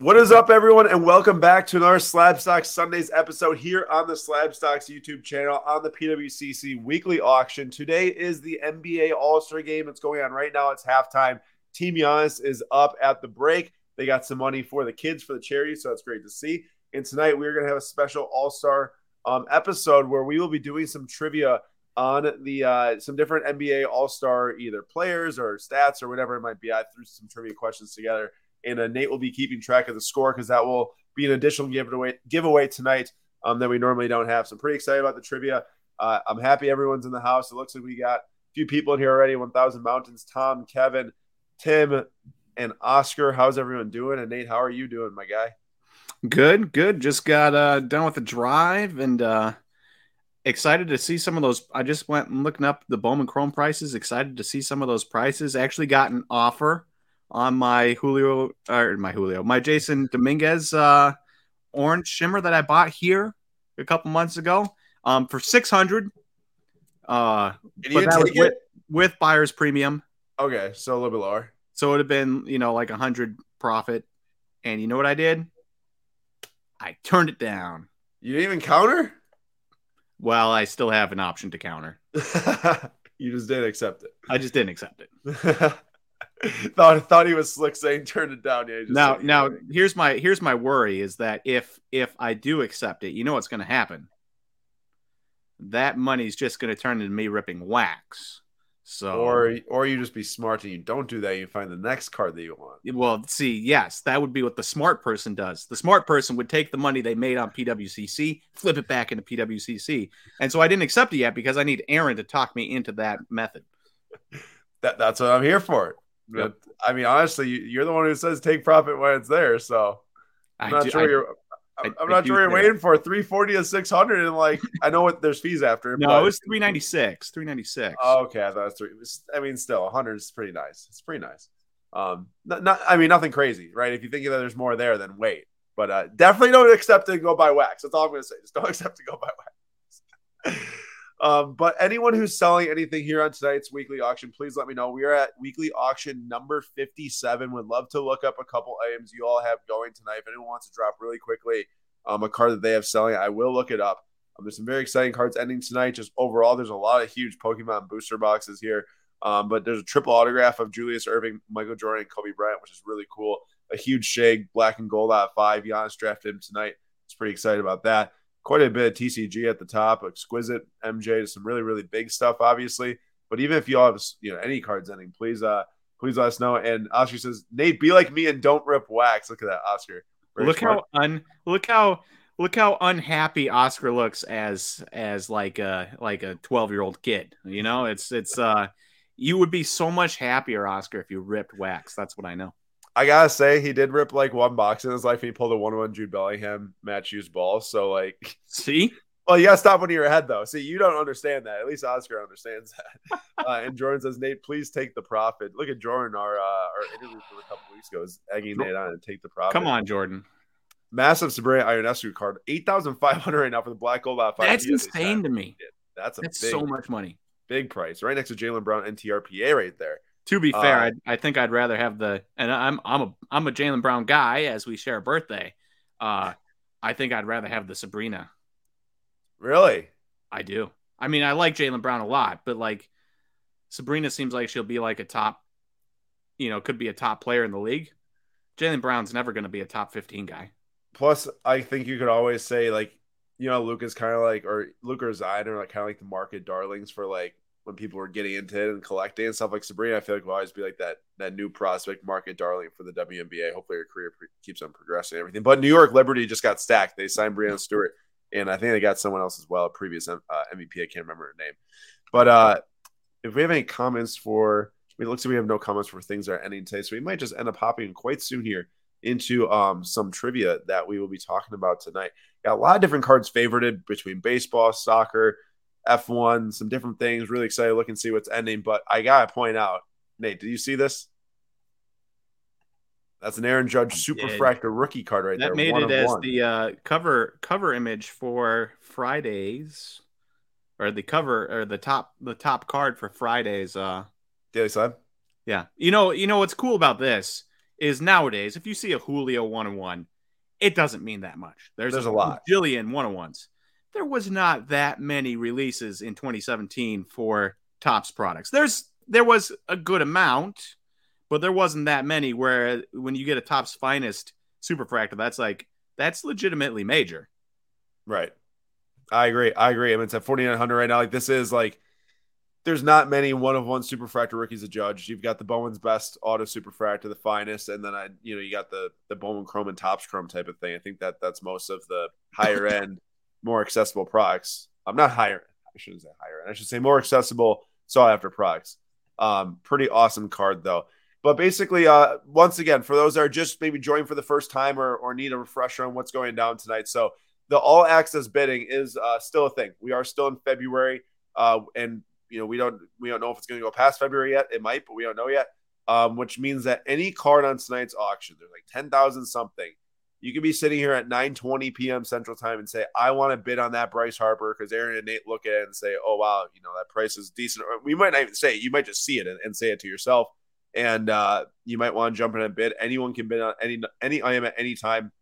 What is up, everyone, and welcome back to another Slab Stocks Sundays episode here on the Slab Stocks YouTube channel on the PWCC weekly auction. Today is the NBA All Star game. It's going on right now. It's halftime. Team Giannis is up at the break. They got some money for the kids for the charity, so that's great to see. And tonight we're going to have a special All Star um, episode where we will be doing some trivia on the uh, some different NBA All Star either players or stats or whatever it might be. I threw some trivia questions together and uh, Nate will be keeping track of the score because that will be an additional giveaway giveaway tonight um, that we normally don't have. So I'm pretty excited about the trivia. Uh, I'm happy everyone's in the house. It looks like we got a few people in here already. 1,000 Mountains, Tom, Kevin, Tim, and Oscar. How's everyone doing? And Nate, how are you doing, my guy? Good, good. Just got uh, done with the drive and uh, excited to see some of those. I just went and looking up the Bowman Chrome prices. Excited to see some of those prices. Actually, got an offer on my Julio or my Julio, my Jasson Dominguez uh, orange shimmer that I bought here a couple months ago um, for six hundred. Uh, but that was with, with, buyer's premium. Okay, so a little bit lower. So it would have been you know like a hundred profit, and you know what I did? I turned it down. You didn't even counter. Well, I still have an option to counter. you just didn't accept it. I just didn't accept it. thought thought he was slick saying turn it down. Yeah, now now here's my here's my worry is that if if I do accept it, you know what's going to happen. That money's just going to turn into me ripping wax. So or or you just be smart and you don't do that. You find the next card that you want. Well, see, yes, that would be what the smart person does. The smart person would take the money they made on PWCC, flip it back into PWCC, and so I didn't accept it yet because I need Aaron to talk me into that method. that that's what I'm here for. But I mean, honestly, you're the one who says take profit when it's there. So I'm not do, sure I, you're. I'm, I, not sure you're waiting for 340 to 600, and like I know what there's fees after. No, but, it was 396. 396. Oh, okay, I thought it was three. I mean, still 100 is pretty nice. It's pretty nice. Um, not, not I mean, nothing crazy, right? If you think that there's more there, then wait. But uh, definitely don't accept to go buy wax. That's all I'm going to say. Just don't accept to go buy wax. Um, but anyone who's selling anything here on tonight's weekly auction, please let me know. We are at weekly auction number 57. Would love to look up a couple items you all have going tonight. If anyone wants to drop really quickly um, a card that they have selling, I will look it up. Um, there's some very exciting cards ending tonight. Just overall, there's a lot of huge Pokemon booster boxes here. Um, but there's a triple autograph of Julius Erving, Michael Jordan, and Kobe Bryant, which is really cool. A huge shake, black and gold at five. Giannis drafted him tonight. It's pretty excited about that quite a bit of TCG at the top, exquisite MJ, some really really big stuff, obviously. But even if you all have you know any cards ending, please uh please let us know. And Oscar says, Nate, be like me and don't rip wax. Look at that, Oscar. Very look smart. how un look how look how unhappy Oscar looks as as like a like a 12 year old kid. You know, it's it's uh you would be so much happier, Oscar, if you ripped wax. That's what I know. I gotta say, he did rip like one box in his life. He pulled a one-one Jude Bellingham match use ball. So like, see, well, you gotta stop one in your head though. See, you don't understand that. At least Oscar understands that. uh, and Jordan says, Nate, please take the profit. Look at Jordan, our uh, our interview from a couple weeks ago, is egging Nate on and take the profit. Come on, Jordan. Massive Sabrina Ionescu card, eight thousand five hundred right now for the black gold five. That's insane to me. That's a That's big, so much money. Big price, right next to Jaylen Brown NTRPA right there. To be fair, uh, I, I think I'd rather have the and I'm I'm a I'm a Jaylen Brown guy as we share a birthday. Uh, I think I'd rather have the Sabrina. Really? I do. I mean, I like Jaylen Brown a lot, but like Sabrina seems like she'll be like a top, you know, could be a top player in the league. Jaylen Brown's never going to be a top 15 guy. Plus, I think you could always say like, you know, Luka's kind of like, or Luka or Zion are like kind of like the market darlings for like when people were getting into it and collecting and stuff like Sabrina, I feel like will always be like that that new prospect market darling for the WNBA. Hopefully, her career pre- keeps on progressing and everything. But New York Liberty just got stacked. They signed Breanna Stewart, and I think they got someone else as well, a previous uh, MVP. I can't remember her name. But uh, if we have any comments for, I mean, it looks like we have no comments for things that are ending today, so we might just end up hopping quite soon here into um, some trivia that we will be talking about tonight. Got a lot of different cards favorited between baseball, soccer F1, some different things. Really excited to look and see what's ending. But I gotta point out, Nate, do you see this? That's an Aaron Judge Superfractor rookie card right that there. That made it as one. the uh, cover cover image for Fridays, or the cover or the top the top card for Fridays. Uh, Daily Slab. Yeah, you know you know what's cool about this is nowadays, if you see a Julio one on one, it doesn't mean that much. There's, There's a lot. Jillian one on ones. There was not that many releases in 2017 for Topps products. There's there was a good amount, but there wasn't that many. Where when you get a Topps finest Super superfractor, that's like that's legitimately major. Right. I agree. I agree. I mean, it's at 4,900 right now. Like, this is like, there's not many one of one superfractor rookies judge. You've got the Bowman's best auto Super superfractor, the finest, and then I, you know, you got the the Bowman Chrome and Topps Chrome type of thing. I think that that's most of the higher end, more accessible products. I'm not higher. I shouldn't say higher. I should say more accessible sought after products. Um, pretty awesome card though. But basically, uh, once again, for those that are just maybe joining for the first time or, or need a refresher on what's going down tonight. So the all access bidding is uh, still a thing. We are still in February, uh, and you know we don't we don't know if it's going to go past February yet. It might, but we don't know yet. Um, which means that any card on tonight's auction, there's like ten thousand something. You could be sitting here at 9:20 p.m. Central Time and say, "I want to bid on that Bryce Harper," because Aaron and Nate look at it and say, "Oh wow, you know that price is decent." We might not even say it. You might just see it and, and say it to yourself, and uh, you might want to jump in and bid. Anyone can bid on any any item at any time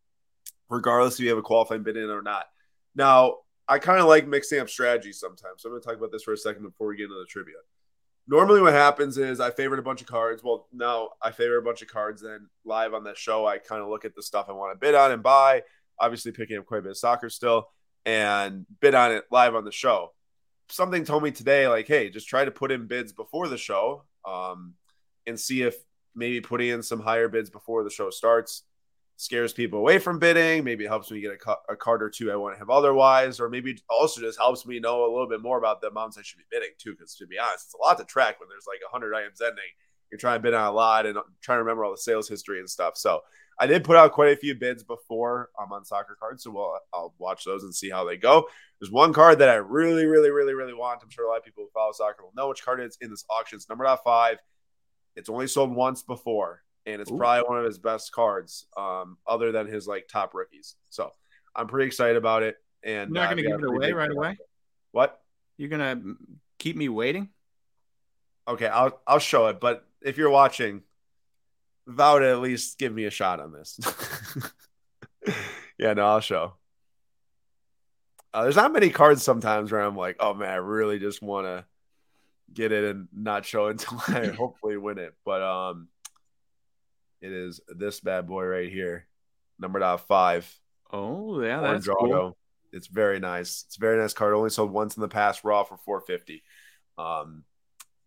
regardless if you have a qualifying bid in or not. Now, I kind of like mixing up strategies sometimes. So I'm going to talk about this for a second before we get into the trivia. Normally, what happens is I favorite a bunch of cards. Well, now I favor a bunch of cards. Then live on the show, I kind of look at the stuff I want to bid on and buy. Obviously, picking up quite a bit of soccer still and bid on it live on the show. Something told me today, like, hey, just try to put in bids before the show um, and see if maybe putting in some higher bids before the show starts scares people away from bidding. Maybe it helps me get a, a card or two I want to have otherwise, or maybe also just helps me know a little bit more about the amounts I should be bidding too. Because to be honest, it's a lot to track when there's like 100 items ending. You're trying to bid on a lot and trying to remember all the sales history and stuff. So I did put out quite a few bids before I'm on soccer cards, so we'll I'll watch those and see how they go. There's one card that I really, really, really, really want. I'm sure a lot of people who follow soccer will know which card it's in this auction. It's number five. It's only sold once before and it's Ooh. probably one of his best cards, um, other than his like top rookies. So I'm pretty excited about it. And you're not going to uh, give it away right away. What? You're going to keep me waiting? Okay, I'll I'll show it. But if you're watching, vow to at least give me a shot on this. yeah, no, I'll show. Uh, there's not many cards sometimes where I'm like, oh man, I really just want to get it and not show it until I hopefully win it. But um, it is this bad boy right here, number dot five. Oh yeah, that's cool. It's very nice. It's a very nice card. Only sold once in the past, raw for four fifty. Um,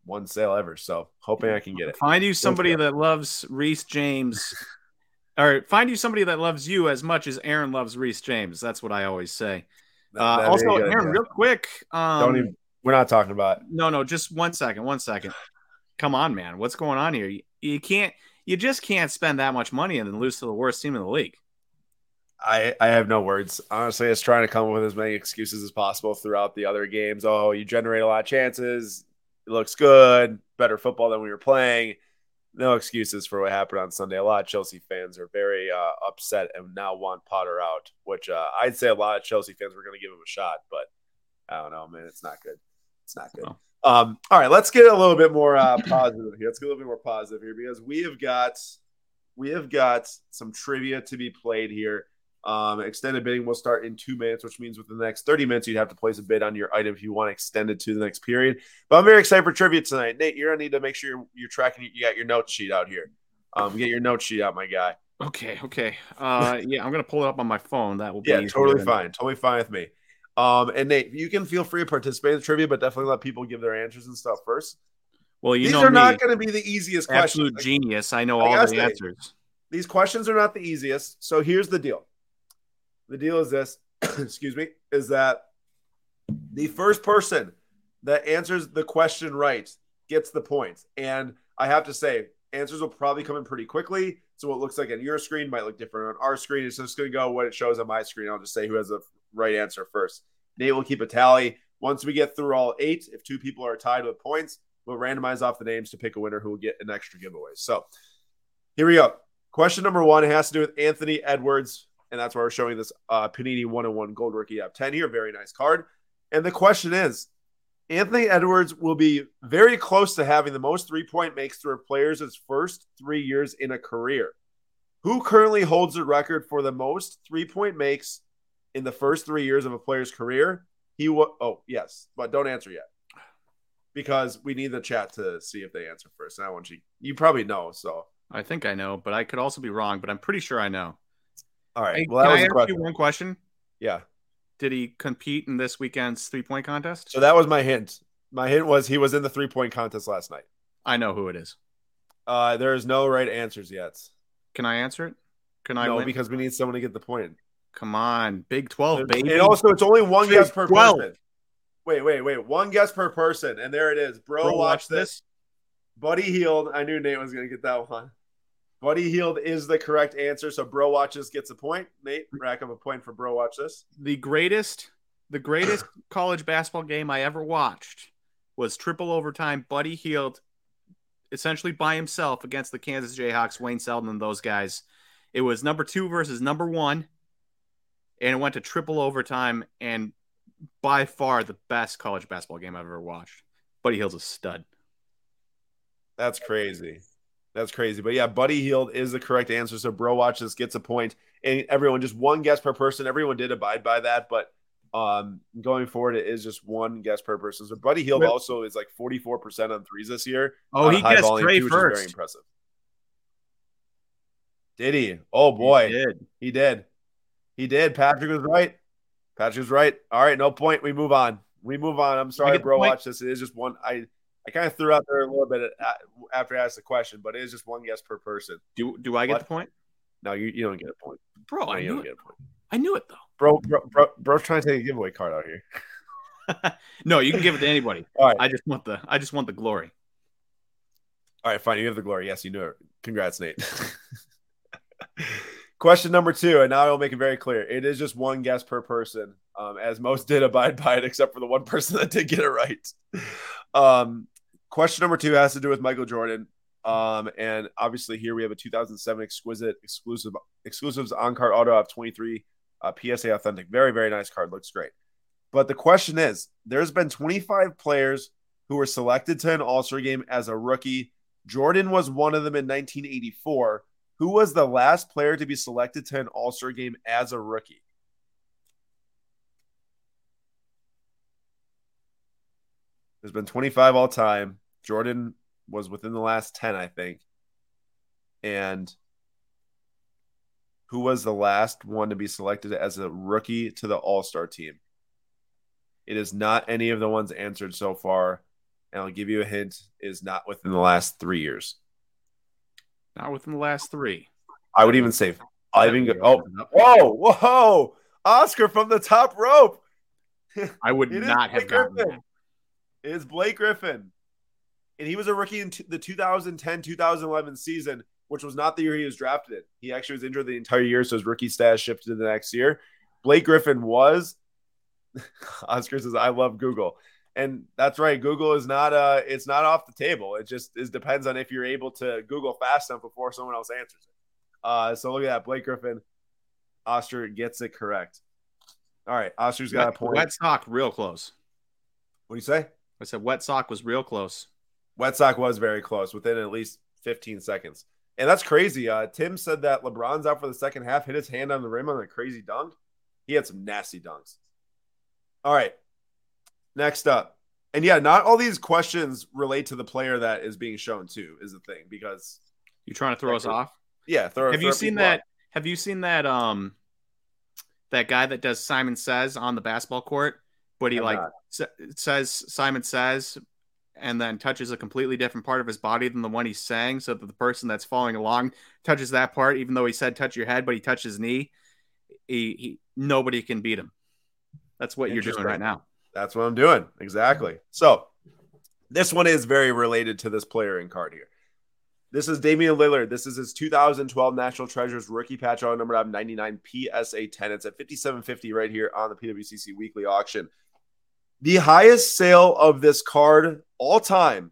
one sale ever. So hoping I can get it. Find you somebody that loves Reece James, or find you somebody that loves you as much as Aaron loves Reece James. That's what I always say. That, uh, also, Aaron, real quick. Um, Don't even. We're not talking about. No, no, just one second. One second. Come on, man. What's going on here? You, you can't you just can't spend that much money and then lose to the worst team in the league. I, I have no words. Honestly, it's trying to come up with as many excuses as possible throughout the other games. Oh, you generate a lot of chances. It looks good. Better football than we were playing. No excuses for what happened on Sunday. A lot of Chelsea fans are very uh, upset and now want Potter out, which uh, I'd say a lot of Chelsea fans were going to give him a shot, but I don't know, man. It's not good. It's not good. Um, all right, let's get a little bit more uh, positive here. Let's get a little bit more positive here because we have got we have got some trivia to be played here. Um, extended bidding will start in two minutes, which means within the next 30 minutes, you'd have to place a bid on your item if you want to extend it to the next period. But I'm very excited for trivia tonight. Nate, you're gonna need to make sure you're, you're tracking. You got your note sheet out here. Um, get your note sheet out, my guy. Okay, okay. Uh, yeah, I'm gonna pull it up on my phone. That will be yeah, totally fine. Totally fine with me. Um, and Nate, you can feel free to participate in the trivia, but definitely let people give their answers and stuff first. Well, you these know are me, not going to be the easiest absolute questions. genius. I know all the say, answers. These questions are not the easiest. So here's the deal. The deal is this, excuse me, is that the first person that answers the question right gets the points. And I have to say, answers will probably come in pretty quickly. So what looks like on your screen might look different on our screen. It's just going to go what it shows on my screen. I'll just say who has the right answer first. Nate will keep a tally. Once we get through all eight, if two people are tied with points, we'll randomize off the names to pick a winner who will get an extra giveaway. So here we go. Question number one has to do with Anthony Edwards, and that's why we're showing this uh, Panini 101 Gold Rookie App 10 here. Very nice card. And the question is Anthony Edwards will be very close to having the most three point makes through a player's first three years in a career. Who currently holds the record for the most three point makes in the first three years of a player's career? He was. Oh yes, but don't answer yet because we need the chat to see if they answer first. And I want you. You probably know. So I think I know, but I could also be wrong. But I'm pretty sure I know. all right. Hey, well, that was I ask question. you one question? Yeah. Did he compete in this weekend's three point contest? So that was my hint. My hint was he was in the three point contest last night. I know who it is. Uh, there is no right answers yet. Can I answer it? Can I no, win? because we need someone to get the point. Come on, Big Twelve, baby. And also, it's only one Big guess per 12. person. Wait, wait, wait. One guess per person, and there it is. Bro, Bro, watch this. Buddy Hield. I knew Nate was going to get that one. Buddy Hield is the correct answer. So Bro Watches gets a point. Nate, rack up a point for Bro Watch this. The greatest, the greatest college basketball game I ever watched was triple overtime. Buddy Hield, essentially by himself against the Kansas Jayhawks, Wayne Selden and those guys. It was number two versus number one, and it went to triple overtime. And by far the best college basketball game I've ever watched. Buddy Hield's a stud. That's crazy. That's crazy. But yeah, Buddy Hield is the correct answer. So Bro Watches gets a point. And everyone, just one guess per person. Everyone did abide by that. But um going forward, it is just one guess per person. So Buddy Hield Well- also is like 44% on threes this year. Oh, he high guessed volume Trey too, is very impressive. Did he? Oh boy. He did. He did. He did. Patrick was right. Patrick was right. All right, no point. We move on. We move on. I'm sorry, bro. Watch this. It is just one. I I kind of threw out there a little bit after I asked the question, but it is just one guess per person. Do do I get What? the point, No, you, you don't get a point. bro? No, I you knew don't it. get a point. I knew it though. Bro, bro, bro, bro's trying to take a giveaway card out here. no, you can give it to anybody. All right, I just want the I just want the glory. all right, fine. You have the glory. Yes, you knew it. Congrats, Nate. Question number two, and now I will make it very clear. It is just one guess per person, um, as most did abide by it, except for the one person that did get it right. Um, question number two has to do with Michael Jordan. Um, and obviously here we have a 2007 exquisite exclusive exclusives on card auto of 23 uh, PSA authentic. Very, very nice card. Looks great. But the question is there's been 25 players who were selected to an All Star game as a rookie. Jordan was one of them in 1984. Who was the last player to be selected to an All Star game as a rookie? There's been 25 all time. Jordan was within the last 10, I think. And who was the last one to be selected as a rookie to the All Star team? It is not any of the ones answered so far. And I'll give you a hint is not within the last three years. Not within the last three. I would even say, I even go, oh, whoa, whoa, Oscar from the top rope. I would not have Blake gotten Griffin. that. It is Blake Griffin. And he was a rookie in t- the 2010 2011 season, which was not the year he was drafted in. He actually was injured the entire year, so his rookie status shifted to the next year. Blake Griffin was. Oscar says, I love Google. And that's right. Google is not uh it's not off the table. It just is depends on if you're able to Google fast enough before someone else answers it. Uh so look at that. Blake Griffin. Oster gets it correct. All right. Oster's got a Wet, point. wet sock, real close. What do you say? I said wet sock was real close. Wet sock was very close within at least 15 seconds. And that's crazy. Uh, Tim said that LeBron's out for the second half, hit his hand on the rim on a crazy dunk. He had some nasty dunks. All right. Next up. And yeah, not all these questions relate to the player that is being shown too, is the thing. Because you're trying to throw us off? yeah, throw, Have throw you seen that? off. Have you seen that? Um, that guy that does Simon Says on the basketball court, but he Have like sa- says Simon Says, and then touches a completely different part of his body than the one he's saying, so that the person that's following along touches that part, even though he said touch your head, but he touched his knee. He, he nobody can beat him. That's what you're doing right now. That's what I'm doing. Exactly. So this one is very related to this player in card here. This is Damian Lillard. This is his 2012 National Treasures rookie patch auto number 99 PSA 10. It's at 5750 right here on the PWCC weekly auction. The highest sale of this card all time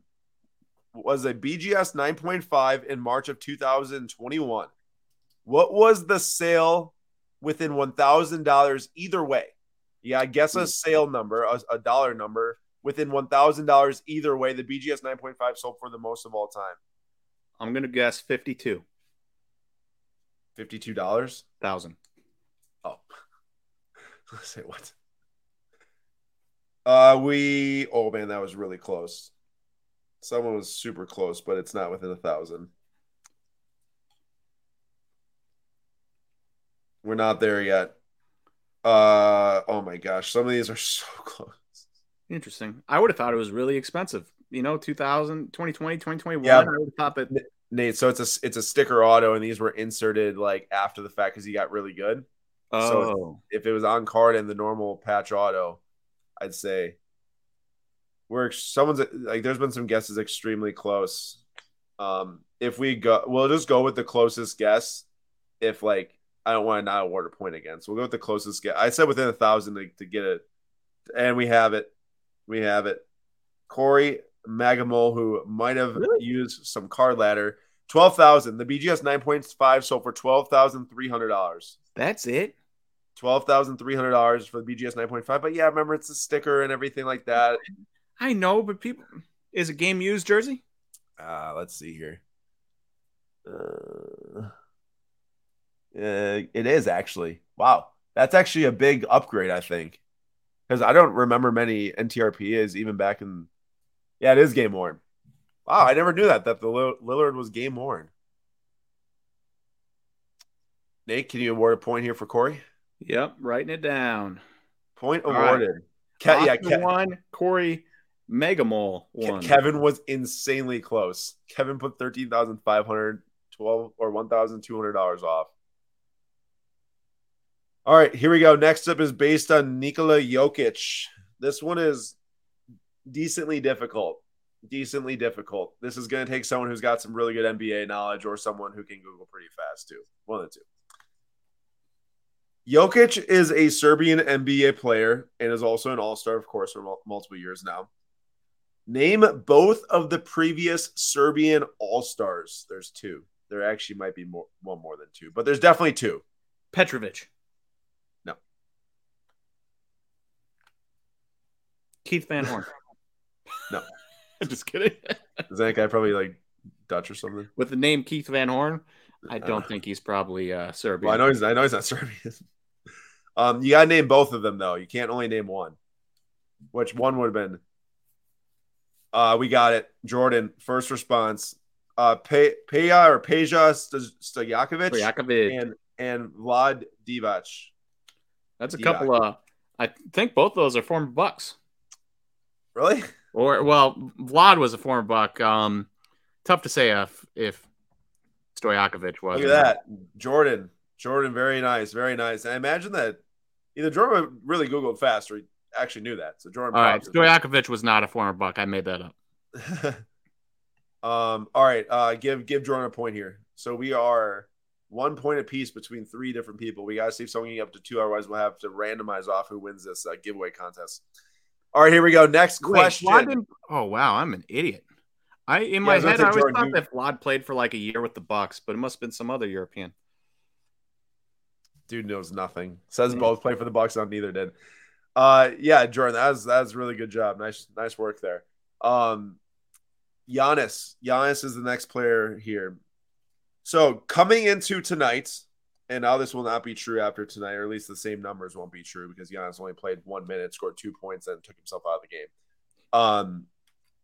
was a BGS 9.5 in March of 2021. What was the sale within $1,000 either way? Yeah, I guess a sale number, a, a dollar number within one thousand dollars either way. The BGS nine point five sold for the most of all time. I'm gonna guess 52. Fifty-two dollars. Thousand. Oh, let's say what? Uh, we. Oh man, that was really close. Someone was super close, but it's not within a thousand. We're not there yet. Uh, oh my gosh, some of these are so close. Interesting. I would have thought it was really expensive. You know, 2000, 2020, 2021. Yeah. I would have thought that. Nate, so it's a it's a sticker auto, and these were inserted like after the fact because he got really good. Oh, If it was on card and the normal patch auto, I'd say we're someone's like there's been some guesses extremely close. Um, if we go, we'll just go with the closest guess. If like I don't want to not award a point again, so we'll go with the closest Get. I said within a thousand to, to get it, and we have it. We have it. Corey Magamole, who might have Really? used some card ladder, twelve thousand. The BGS nine point five sold for twelve thousand three hundred dollars. that's it. Twelve thousand three hundred dollars for the BGS nine point five. But yeah, remember it's a sticker and everything like that. I know, but people. Is a game used jersey? Uh, let's see here. Uh, uh, it is actually. Wow, that's actually a big upgrade, I think, because I don't remember many NTRPs even back in. Yeah, it is game worn. Wow, I never knew that that the Lill- Lillard was game worn. Nate, can you award a point here for Corey? Yep, writing it down. Point All right. awarded. Ke- yeah, Ke- one. Corey Megamole Ke- one. Kevin was insanely close. Kevin put thirteen thousand five hundred twelve or one thousand two hundred dollars off. All right, here we go. Next up is based on Nikola Jokic. This one is decently difficult. Decently difficult. This is going to take someone who's got some really good NBA knowledge or someone who can Google pretty fast too. One of the two. Jokic is a Serbian NBA player and is also an All Star, of course, for multiple years now. Name both of the previous Serbian All Stars. There's two. There actually might be more, one more than two, but there's definitely two. Petrovic. Keith Van Horn. No. I'm just kidding. Is that guy probably like Dutch or something? With the name Keith Van Horn, I don't Uh, think he's probably uh, Serbian. Well, I know he's. I know he's not Serbian. um, you gotta name both of them though. You can't only name one. Which one would have been? Uh, we got it. Jordan, first response. Uh, Pe- Peja or Peja St- Stojakovic Stojakovic. and and Vlad Divac. That's a Divac. couple of. I think both of those are former Bucks. Really? Or well, Vlad was a former Buck. Um, tough to say if if Stojakovic was. Look at that, Jordan. Jordan, very nice, very nice. And I imagine that either Jordan really googled fast or he actually knew that. So Jordan, All right, props. Stojakovic was not a former Buck. I made that up. um, all right, uh, give give Jordan a point here. So we are one point apiece between three different people. We gotta see if someone can get up to two. Otherwise, we'll have to randomize off who wins this uh, giveaway contest. All right, here we go. Next Wait, question. Vlad oh wow, I'm an idiot. I in Yeah, my I head I always Jordan, thought you- that Vlad played for like a year with the Bucks, but it must have been some other European. Dude knows nothing. Says Mhm. both play for the Bucks. On neither did. Uh, yeah, Jordan, that was that was a really good job. Nice, nice work there. Um, Giannis. Giannis is the next player here. So coming into tonight, and now this will not be true after tonight, or at least the same numbers won't be true because Giannis only played one minute, scored two points, and took himself out of the game. Um,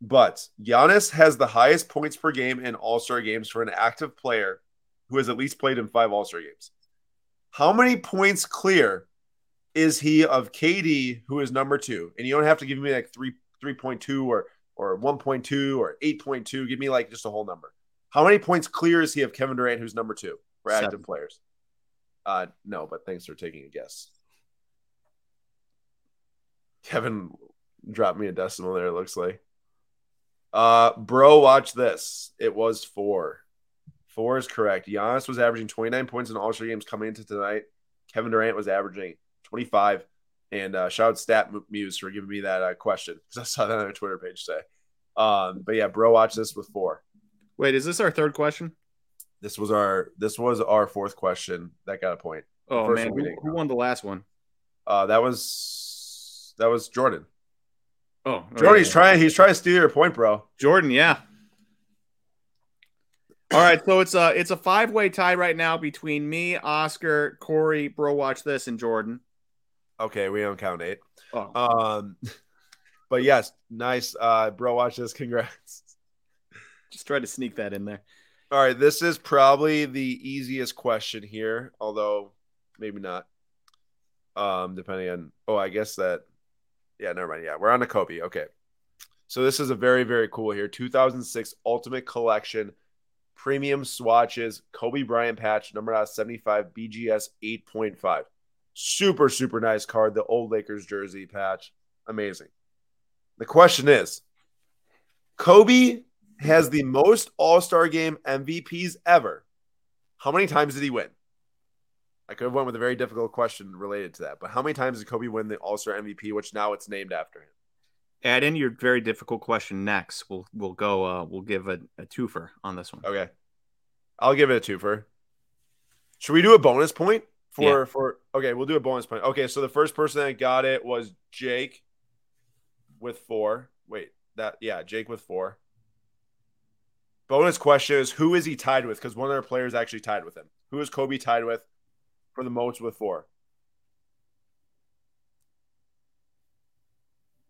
but Giannis has the highest points per game in All Star games for an active player who has at least played in five All Star games. How many points clear is he of KD, who is number two? And you don't have to give me like three three point two or or one point two or eight point two. Give me like just a whole number. How many points clear is he of Kevin Durant, who's number two for active Seven. players? Uh, no, but thanks for taking a guess. Kevin dropped me a decimal there. It looks like. Uh, bro, watch this. It was four. Four is correct. Giannis was averaging 29 points in All Star games coming into tonight. Kevin Durant was averaging 25. And uh, shout out Stat Muse for giving me that uh, question because I saw that on their Twitter page today. Um, but yeah, bro, watch this with four. Wait, is this our third question? This was our this was our fourth question that got a point. Oh man, who, who won the last one? Uh, that was that was Jordan. Oh, Jordan, he's trying he's trying to steal your point, bro. Jordan, yeah. All right, so it's a it's a five way tie right now between me, Oscar, Corey, Bro, watch this, and Jordan. Okay, we don't count eight. Oh. Um, but yes, nice. Uh, bro, watch this. Congrats. Just try to sneak that in there. All right, this is probably the easiest question here, although maybe not. Um, depending on oh, I guess that yeah, never mind. Yeah, we're on to Kobe. Okay. So this is a very, very cool here. 2006 Ultimate Collection premium swatches, Kobe Bryant patch, number out 75, BGS 8.5. Super, super nice card. The old Lakers jersey patch. Amazing. The question is Kobe has the most All Star game MVPs ever. How many times did he win? I could have went with a very difficult question related to that, but how many times did Kobe win the All Star MVP, which now it's named after him? Add in your very difficult question next. We'll we'll go. Uh, we'll give a, a twofer on this one. Okay, I'll give it a twofer. Should we do a bonus point for Yeah. for? Okay, we'll do a bonus point. Okay, so the first person that got it was Jake with four. Wait, that yeah, Jake with four. Bonus question is who is he tied with? Because one of their players actually tied with him. Who is Kobe tied with for the most with four?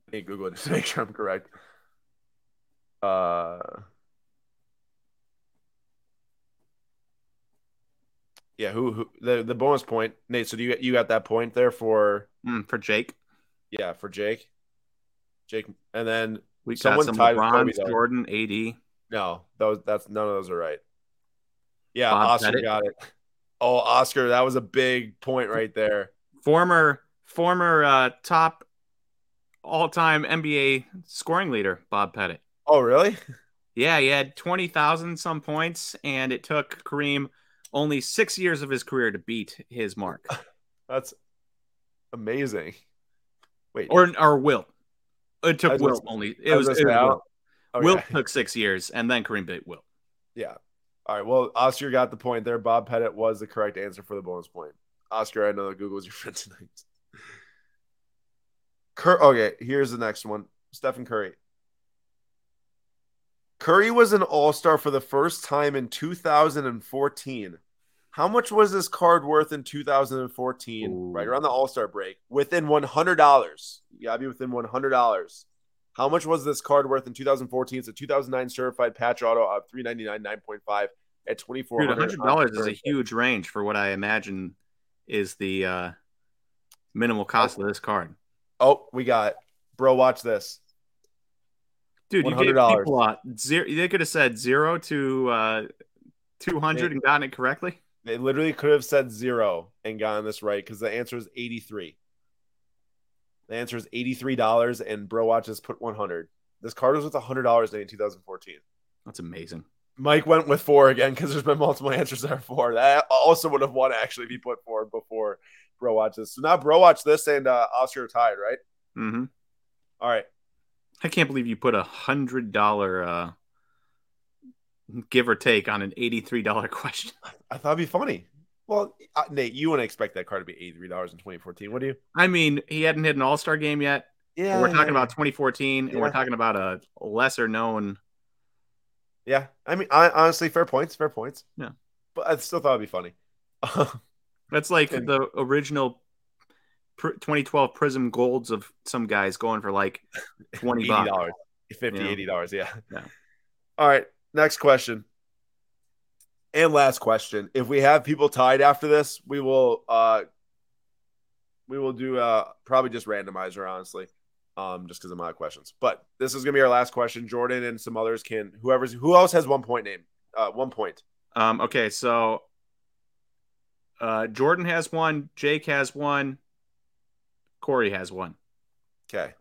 I Hey, Google just to make sure I'm correct. Uh, yeah. Who? Who? The the bonus point, Nate. So do you you got that point there for Mm, for Jake, yeah for Jake, Jake, and then we got Someone some tied with LeBron. Jordan, AD. No, those that's none of those are right. Yeah, Bob Oscar Pettit. got it. Oh, Oscar, that was a big point right there. former former uh, top all time NBA scoring leader, Bob Pettit. Oh, really? Yeah, he had twenty thousand some points, and it took Kareem only six years of his career to beat his mark, That's amazing. Wait, or or Wilt. It took gonna- only. It was it was Wilt. okay. Wilt took six years, and then Kareem beat Wilt. Yeah. All right. Well, Oscar got the point there. Bob Pettit was the correct answer for the bonus point. Oscar, I know that Google's your friend tonight. Cur- okay, here's the next one. Stephen Curry. Curry was an All Star for the first time in 2014. How much was this card worth in 2014? Ooh. Right around the All Star break, within $100. You gotta be within $100. How much was this card worth in 2014? It's a 2009 certified patch auto of 399 9.5 at 2400 Dude, hundred dollars is a huge range for what I imagine is the uh, minimal cost of this card. Oh, we got bro. Watch this. Dude, you gave $100. people uh, zero. They could have said zero to uh, two hundred and gotten it correctly. They literally could have said zero and gotten this right because the answer is 83. The answer is $83, and bro watches put 100. This card was worth $100 in 2014. That's amazing. Mike went with four again because there's been multiple answers there for that. Also would have won actually if he put four before bro watch this. So now bro watch this and uh, Oscar tied, right? Mm-hmm. All right. I can't believe you put a hundred dollar uh, give or take on an eighty three dollar question. I thought it'd be funny. Well, uh, Nate, you wouldn't expect that car to be $83 in 2014, would you? I mean, he hadn't hit an All Star game yet. Yeah. we're talking about 2014, and we're talking about a lesser known. Yeah, I mean, I, honestly, fair points, fair points. Yeah. but I still thought it'd be funny. That's like the original pr- 2012 Prizm Golds of some guys going for like twenty dollars, 50 Yeah. 80 dollars. Yeah. Yeah. All right, next question, and last question. If we have people tied after this, we will uh we will do uh probably just randomizer, honestly, um, just because I'm out of questions. But this is gonna be our last question. Jordan and some others can whoever's who else has one point name, uh, one point. Um, okay, so uh, Jordan has one, Jake has one, Corey has one. Okay.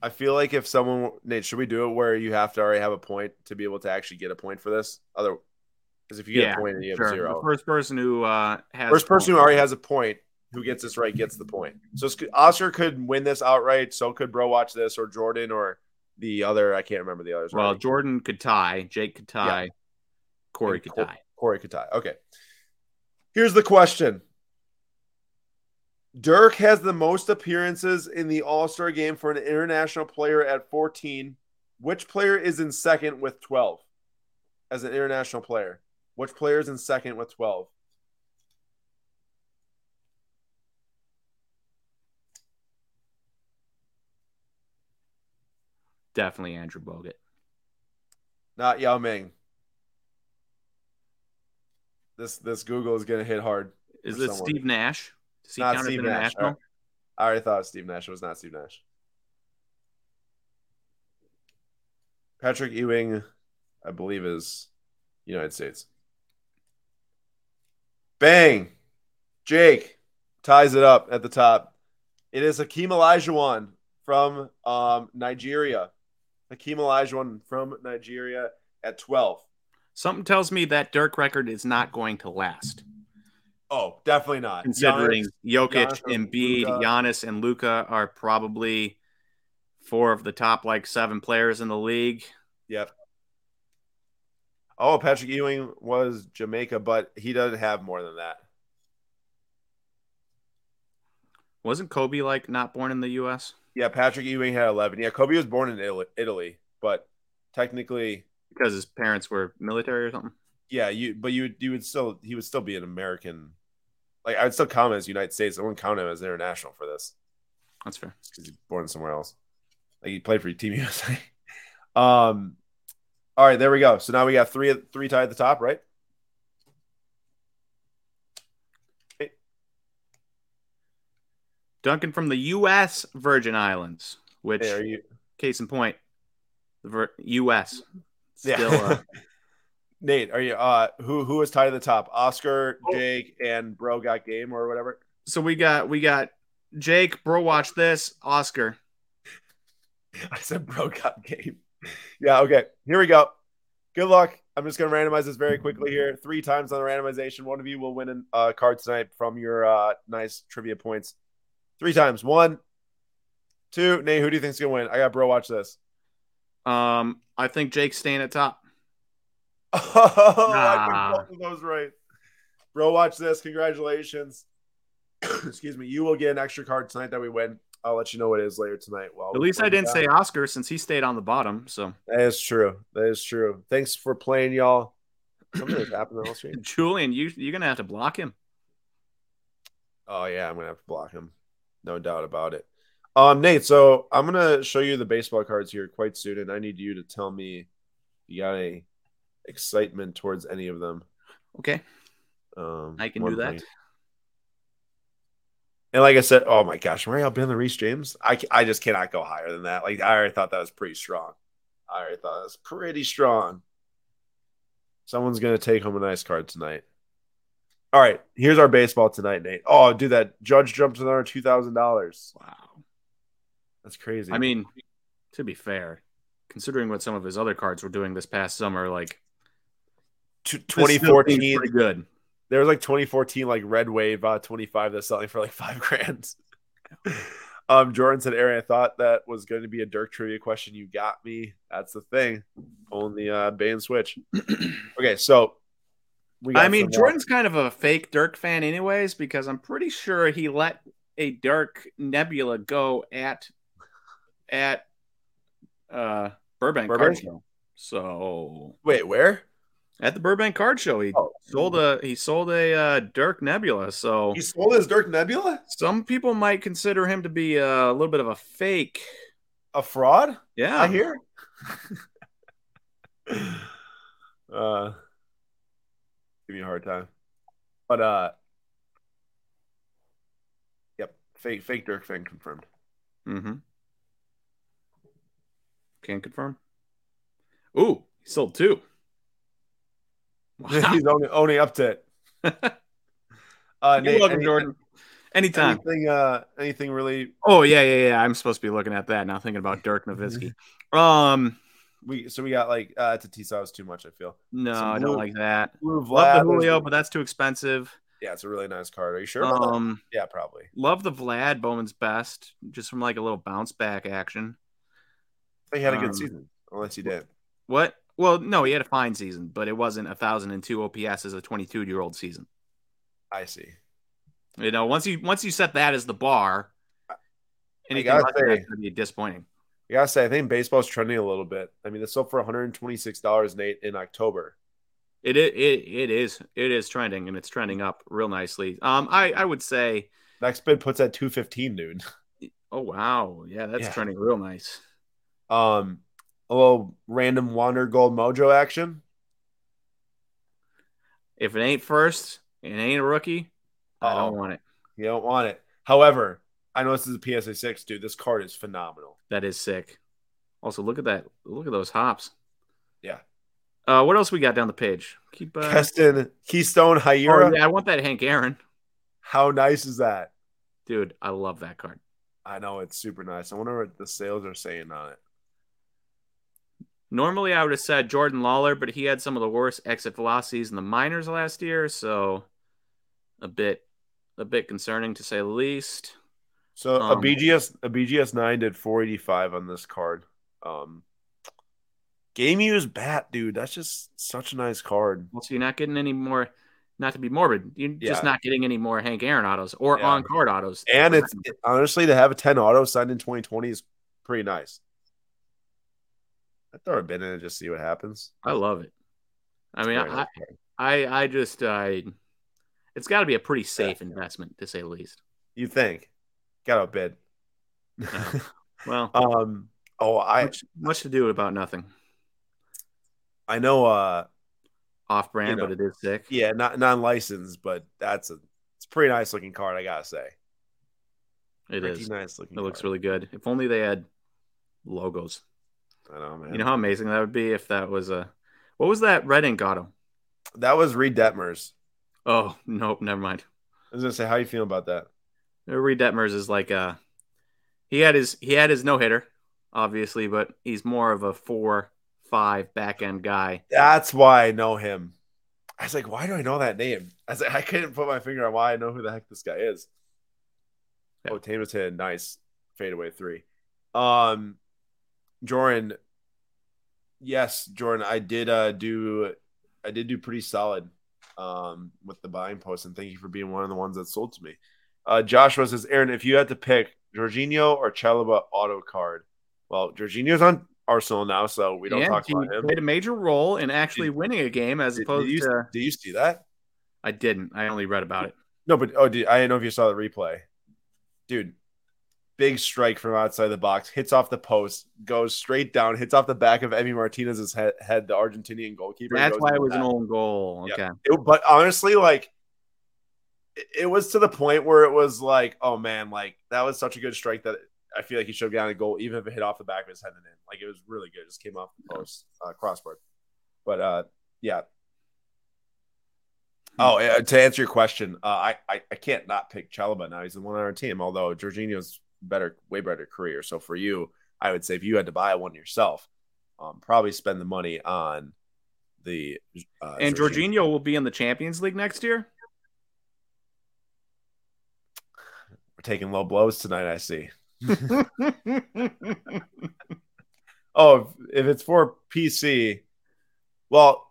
I feel like if someone Nate, should we do it where you have to already have a point to be able to actually get a point for this? Other because if you get Yeah, a point you have Sure. zero, The first person who uh, has first person who already has a point who gets this right gets the point. So Oscar could win this outright. So could Bro watch this or Jordan or the other. I can't remember the others. well, already. Jordan could tie, Jake could tie, Corey And could Cor- tie. Corey could tie. Okay. Here's the question. Dirk has the most appearances in the All Star game for an international player at 14. Which player is in second with 12? as an international player. Which player is in second with 12? Definitely Andrew Bogut. Not Yao Ming. This this Google is gonna hit hard. Is this someone. Steve Nash? He Not Steve Nash. international? All right. I already thought Steve Nash. It was not Steve Nash. Patrick Ewing, I believe, is United States. Bang! Jake ties it up at the top. It is Hakeem Olajuwon from um, Nigeria. Hakeem Olajuwon from Nigeria at 12. Something tells me that Dirk record is not going to last. Oh, definitely not. Considering Giannis- Jokic, Giannis, Embiid, Luka. Giannis, and Luka are probably four of the top like seven players in the league. Yep. Oh, Patrick Ewing was Jamaica, but he doesn't have more than that. Wasn't Kobe like not born in the U.S.? Yeah, Patrick Ewing had 11. Yeah, Kobe was born in Italy, Italy but technically, because his parents were military or something? yeah, you but you you would still he would still be an American. Like I would still count him as United States. I wouldn't count him as international for this That's fair. because he's born somewhere else. Like he played for Team USA. um, all right, there we go. So now we got three three tied at the top, right? Duncan from the U.S. Virgin Islands, which, Hey, are you? case in point, the U.S. Yeah. Still, uh, Nate, are you? Uh, who who is tied at the top? Oscar, Oh. Jake, and Bro got game or whatever. so we got we got Jake, bro, watch this. Oscar, I said Bro got game. Yeah. Okay. Here we go. Good luck. I'm just gonna randomize this very quickly here. Three times on the randomization. One of you will win a uh, card tonight from your uh, nice trivia points. Three times. One, two. Nate, who do you think's gonna win? I got Bro. Watch this. um, I think Jake's staying at top. Oh, I Nah. picked both of those right. Bro, watch this. Congratulations. Excuse me. You will get an extra card tonight that we win. I'll let you know what it is later tonight. Well, At least I didn't say Oscar since he stayed on the bottom. So that is true. That is true. Thanks for playing, y'all. Something has happened on the stream. Julian, you you're gonna have to block him. Oh yeah, I'm gonna have to block him. No doubt about it. Um, Nate. So I'm gonna show you the baseball cards here quite soon, and I need you to tell me you got any excitement towards any of them. Okay, Um, I can do that. point. And like I said, oh my gosh, Mario Ben Reece James, I, I just cannot go higher than that. Like I already thought that was pretty strong. I already thought that was pretty strong. Someone's gonna take home a nice card tonight. All right, here's our baseball tonight, Nate. Oh, dude, that judge jumped another two thousand dollars. Wow. That's crazy. I mean, to be fair, considering what some of his other cards were doing this past summer, like T- this still seems 2014, pretty good. there was like 2014 like red wave uh 25 that's selling for like five grand. Um jordan said aaron i thought that was going to be a dirk trivia question. You got me. That's the thing. On the uh bay and switch. Okay so we I mean, some, Jordan's kind of a fake Dirk fan, anyways, because I'm pretty sure he let a Dirk Nebula go at at uh Burbank, Burbank? So wait where at the Burbank Card Show, he Oh. sold a he sold a uh, Dirk Nebula. So he sold his dirk nebula some people might consider him to be a little bit of a fake. a fraud Yeah, i hear uh give me a hard time but uh yep fake fake dirk fan confirmed Mm-hmm. Can confirm. Ooh, he sold two. Wow. He's only, only up to it. Uh, You're Nate, welcome, any- Jordan. Anytime. Anything, uh, anything really? Oh yeah, yeah, yeah. I'm supposed to be looking at that now, thinking about Dirk Nowitzki. Um, We so we got like uh, Tatisao is too much. I feel. no, Some I don't like that. Blue Love Vlad, the Julio, but that's too expensive. yeah, it's a really nice card. Are you sure? About that? Um, Yeah, probably. love the Vlad Bowman's best, just from like a little bounce back action. He had a good um, season, unless he did. What? Well, no, he had a fine season, but it wasn't a thousand and two OPS as a 22 year old season. I see. You know, once you once you set that as the bar, anything less than say- that's going to be disappointing. I gotta say, I think baseball's trending a little bit. I mean, it's sold for one hundred and twenty six dollars, Nate, in October. It, it it it is it is trending and it's trending up real nicely. Um, I I would say next bid puts at two fifteen, dude. Oh wow, yeah, that's yeah. trending real nice. Um, a little random Wander Gold Mojo action. If it ain't first, it ain't a rookie. I don't want it. You don't want it. However, I know this is a PSA six, dude. This card is phenomenal. That is sick. Also, look at that. Look at those hops. Yeah. Uh, what else we got down the page? Keep uh... Keston Keystone Hiura. Oh, yeah, I want that Hank Aaron. How nice is that, dude? I love that card. I know it's super nice. I wonder what the sales are saying on it. Normally, I would have said Jordan Lawlar, but he had some of the worst exit velocities in the minors last year, so a bit, a bit concerning to say the least. So um, a BGS, a BGS nine did 485 on this card. Um, game use bat, dude. That's just such a nice card. Well, so you're not getting any more. Not to be morbid, you're yeah. just not getting any more Hank Aaron autos or yeah. on card autos. And it's it, honestly to have a 10 auto signed in 2020 is pretty nice. I throw a bid in and just see what happens. I love it. I mean, I, I, I just, I, it's got to be a pretty safe yeah. investment to say the least. You think? Got a bid. well, um, oh, I much, much, to do about nothing. I know, uh, off brand, you know, but it is sick. Yeah, not non licensed, but that's a it's a pretty nice looking card. I gotta say, it pretty is nice looking. It card. looks really good. If only they had logos. I know, man. You know how amazing that would be if that was a. What was that red ink him. That was Reid Detmers. Oh nope, never mind. I was gonna say, how you feeling about that? Reid Detmers is like a. He had his he had his no hitter, obviously, but he's more of a four five back end guy. That's why I know him. I was like, why do I know that name? I was like, I couldn't put my finger on why I know who the heck this guy is. Yeah. Oh, Tamus hit a nice fadeaway three. Um, Jordan, yes, Jordan, I did uh do I did do pretty solid um with the buying post, and thank you for being one of the ones that sold to me. Uh Joshua says, Aaron, if you had to pick Jorginho or Chalobah auto card, well, Jorginho's on Arsenal now, so we don't yeah, talk about him. Played a major role in actually did, winning a game as did, opposed did you, to. Do you see that? I didn't. I only read about it. No, but oh, did, I don't know if you saw the replay, dude big strike from outside the box, hits off the post, goes straight down, hits off the back of Emi Martinez's head, head the Argentinian goalkeeper. That's why it was that. an own goal. Okay. It, but honestly, like, it, it, was to the point where it was like, oh man, like that was such a good strike that I feel like he should have gotten a goal, even if it hit off the back of his head and in. Like, it was really good. It just came off the post, uh, crossbar. But uh, yeah. Hmm. Oh, uh, to answer your question, uh, I, I I can't not pick Chalobah now. He's the one on our team. Although Jorginho's better, way better career. So for you, I would say if you had to buy one yourself, um, probably spend the money on the. Uh, and Jorginho. Jorginho will be in the Champions League next year. We're taking low blows tonight. I see. oh, if it's for PC, well,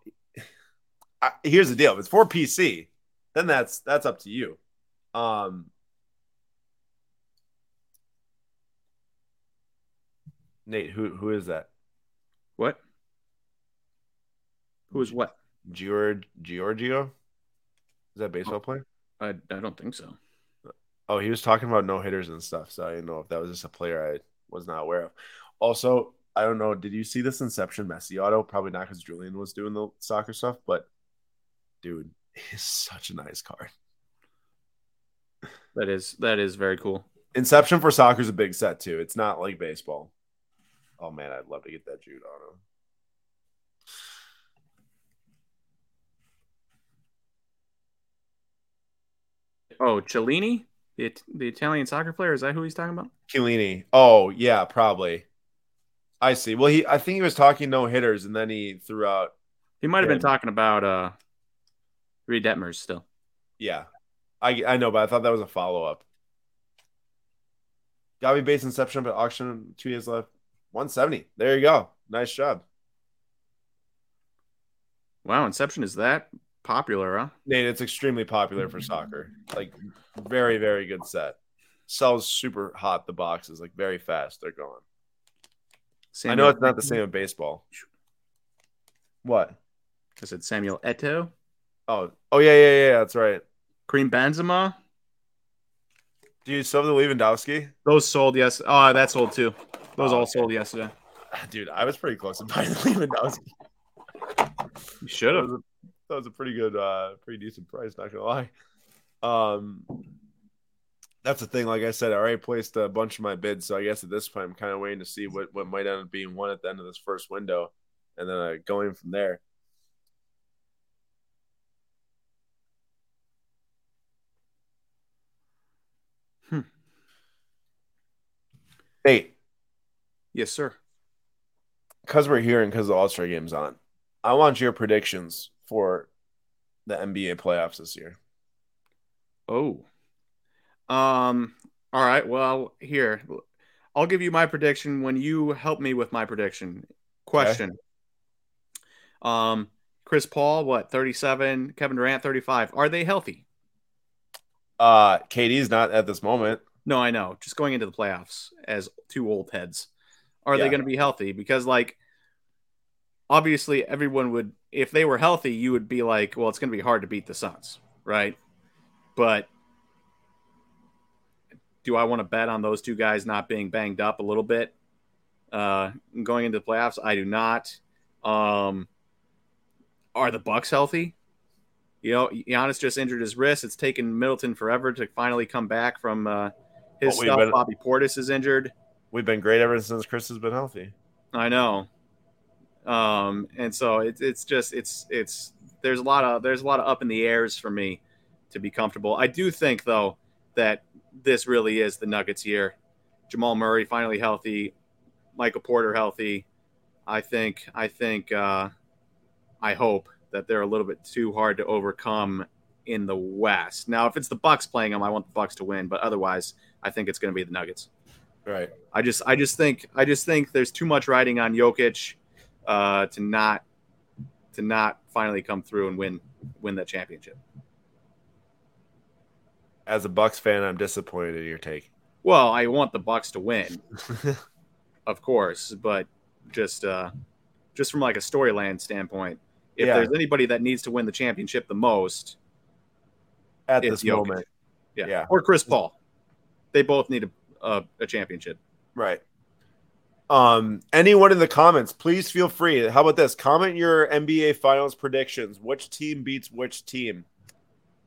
I, here's the deal: if it's for PC, then that's that's up to you. Um, Nate, who who is that? What? Who is what? George Giorgio? Is that baseball oh, player? I I don't think so. Oh, he was talking about no hitters and stuff, so I didn't know if that was just a player I was not aware of. Also, I don't know. Did you see this Inception Messi auto? Probably not because Julian was doing the soccer stuff, but dude, it's such a nice card. That is that is very cool. Inception for soccer is a big set too. It's not like baseball. Oh man, I'd love to get that Jude on him. Oh, Cellini, the the Italian soccer player. Is that who he's talking about? Cellini. Oh yeah, probably. I see. Well, he I think he was talking no hitters, and then he threw out. He might have been talking about uh, Reid Detmers still. Yeah, I I know, but I thought that was a follow up. Gavi base inception, but auction two days left. 170. There you go. Nice job. Wow, Inception is that popular, huh? Nate, it's extremely popular for soccer. Like very, very good set. Sells super hot the boxes, like very fast. They're going. I know it's not the same in baseball. What? I said Samuel Eto'o, Oh, oh yeah, yeah, yeah. That's right. Karim Benzema. Do you still have the Lewandowski? Those sold yes. Ah, oh, that sold too. Those Oh, all okay. sold yesterday. Dude, I was pretty close to buying the Lewandowski. You should have. was, a, that was a pretty good, uh, pretty decent price. Not gonna lie. Um, that's the thing. Like I said, I already placed a bunch of my bids, so I guess at this point, I'm kind of waiting to see what what might end up being one at the end of this first window, and then uh, going from there. Hmm. Hey, Yes, sir. because we're here and because the All Star game's on, I want your predictions for the NBA playoffs this year. Oh. Um. All right. Well, here I'll give you my prediction when you help me with my prediction. Question. Um. Chris Paul, what? Thirty-seven. Kevin Durant, thirty-five. Are they healthy? Uh, KD's not at this moment. No, I know. Just going into the playoffs as two old heads. Are they going to be healthy? Because like obviously everyone would if they were healthy, you would be like, well, it's going to be hard to beat the Suns, right? But do I want to bet on those two guys not being banged up a little bit uh, going into the playoffs? I do not. Um, are the Bucks healthy? You know, Giannis just injured his wrist. It's taken Middleton forever to finally come back from uh, his stuff. been- Bobby Portis is injured. We've been great ever since Chris has been healthy. I know. Um, and so it's it's just it's it's there's a lot of there's a lot of up in the airs for me to be comfortable. I do think though that this really is the Nuggets year. Jamal Murray finally healthy, Michael Porter healthy. I think I think uh, I hope that they're a little bit too hard to overcome in the West. Now, if it's the Bucks playing them, I want the Bucks to win, but otherwise, I think it's going to be the Nuggets. Right. I just I just think I just think there's too much riding on Jokic uh, to not to not finally come through and win win that championship. As a Bucks fan, I'm disappointed in your take. Well, I want the Bucks to win, of course, but just uh, just from like a storyline standpoint, if Yeah. there's anybody that needs to win the championship the most, At this Jokic. moment. yeah, Yeah. or Chris Paul, they both need a a, a championship. Right. Um, anyone in the comments, please feel free. How about this? Comment your NBA finals predictions. Which team beats which team?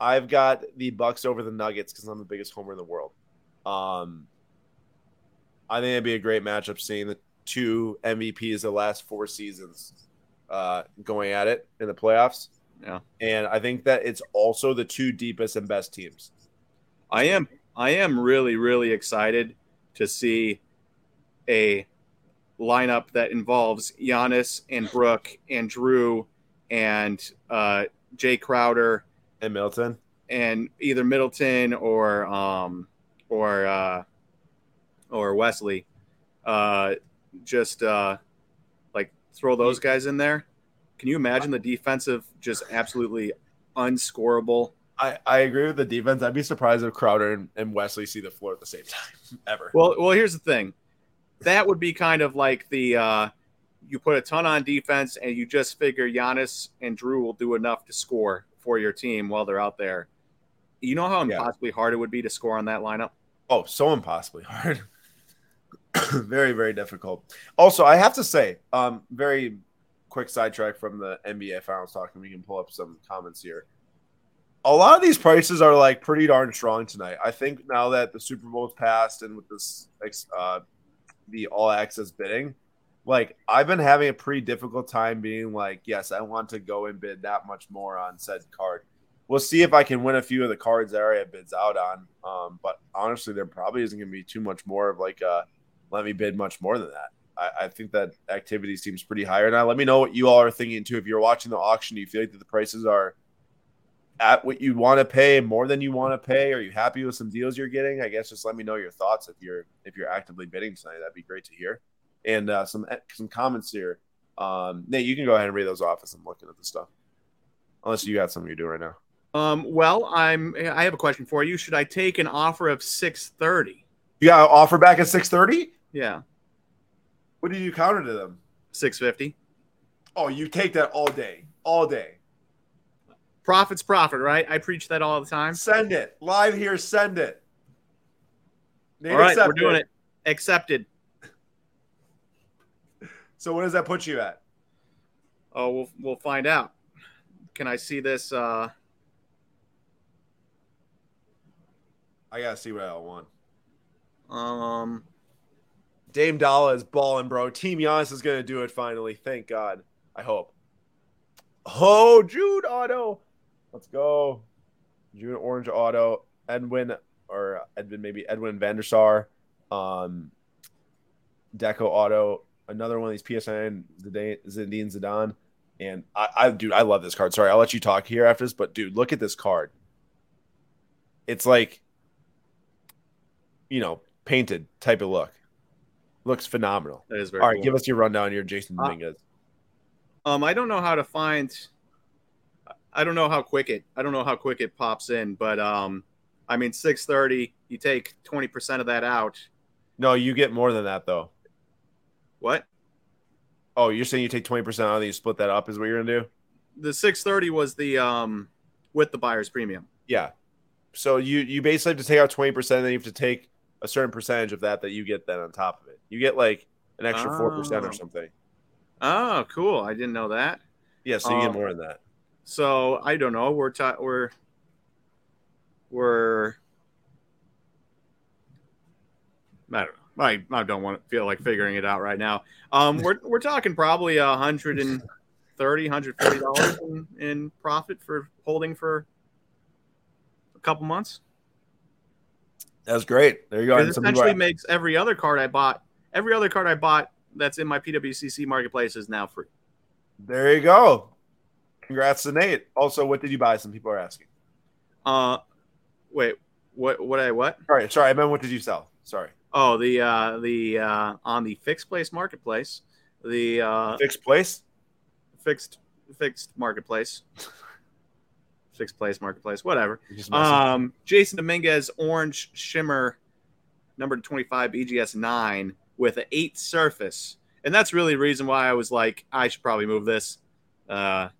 I've got the Bucks over the Nuggets because I'm the biggest homer in the world. Um, I think it'd be a great matchup seeing the two MVPs the last four seasons uh, going at it in the playoffs. Yeah. And I think that it's also the two deepest and best teams. I am I am really really excited to see a lineup that involves Giannis and Brook and Jrue and uh, Jae Crowder And Middleton and either Middleton or um, or uh, or Wesley. Uh, just uh, like throw those guys in there. Can you imagine the defensive just absolutely unscorable? I, I agree with the defense. I'd be surprised if Crowder and, and Wesley see the floor at the same time ever. Well, well, here's the thing. That would be kind of like the uh, you put a ton on defense and you just figure Giannis and Jrue will do enough to score for your team while they're out there. You know how Yeah. impossibly hard it would be to score on that lineup. Oh, so impossibly hard. very, very difficult. Also, I have to say, um, very quick sidetrack from the NBA finals talking. we can pull up some comments here. A lot of these prices are like pretty darn strong tonight. I think now that the Super Bowl's passed and with this uh, the all access bidding, like I've been having a pretty difficult time being like, yes, I want to go and bid that much more on said card. We'll see if I can win a few of the cards that area bids out on. Um, but honestly, there probably isn't going to be too much more of like, uh, let me bid much more than that. I, I think that activity seems pretty higher now. Let me know what you all are thinking too. If you're watching the auction, do you feel like that the prices are at what you want to pay, more than you want to pay? Are you happy with some deals you're getting? I guess just let me know your thoughts if you're if you're actively bidding tonight. That'd be great to hear. And uh, some some comments here. Um, Nate, you can go ahead and read those off as I'm looking at the stuff. Unless you got something you're doing right now. Um, well, I'm. I have a question for you. Should I take an offer of six thirty? You got an offer back at 6:30? Yeah. What did you counter to them? Six fifty. Oh, you take that all day, all day. Profit's profit, right? I preach that all the time. Send it live here. Send it. Nate all right, we're accepted. doing it. Accepted. So what does that put you at? Oh, we'll we'll find out. Can I see this? Uh, I gotta see what I want. um, Dame Dolla is balling, bro. Team Giannis is gonna do it finally. Thank God. I hope. Oh, Jude Auto. Let's go. June Orange Auto. Edwin or Edwin maybe Edwin van der Sar. Um, Deco Auto. Another one of these PSN Zidane, Zidane. And I, I, dude, I love this card. Sorry, I'll let you talk here after this, but dude, look at this card. It's like, you know, painted type of look. Looks phenomenal. that is very. All right, cool. give us your rundown here, Jasson Uh, Dominguez. Um, I don't know how to find. I don't know how quick it. I don't know how quick it pops in, but um, I mean, six thirty. You take twenty percent of that out. no, you get more than that though. What? Oh, you're saying you take twenty percent out and you split that up is what you're gonna do? The six thirty was the um with the buyer's premium. Yeah. So you you basically have to take out twenty percent, and then you have to take a certain percentage of that that you get then on top of it. You get like an extra four percent Oh. or something. Oh, cool! I didn't know that. Yeah, so you Um, get more than that. So I don't know. We're ta- we're we're. I don't know. I, I don't want to feel like figuring it out right now. Um, we're we're talking probably a hundred and thirty, hundred forty dollars in, in profit for holding for a couple months. That's great. There you go. It essentially makes every other card I bought, every other card I bought that's in my PWCC marketplace is now free. there you go. Congrats to Nate. Also, what did you buy? Some people are asking. Uh, wait, what? What I what? All right, sorry, I meant what did you sell? Sorry. Oh, the uh, the uh, on the fixed place marketplace, the uh, Fixed place? fixed fixed marketplace, fixed place marketplace, whatever. You're just messing- Um, Jasson Dominguez Orange Shimmer, number twenty five BGS nine with an eight surface, and that's really the reason why I was like, I should probably move this, uh,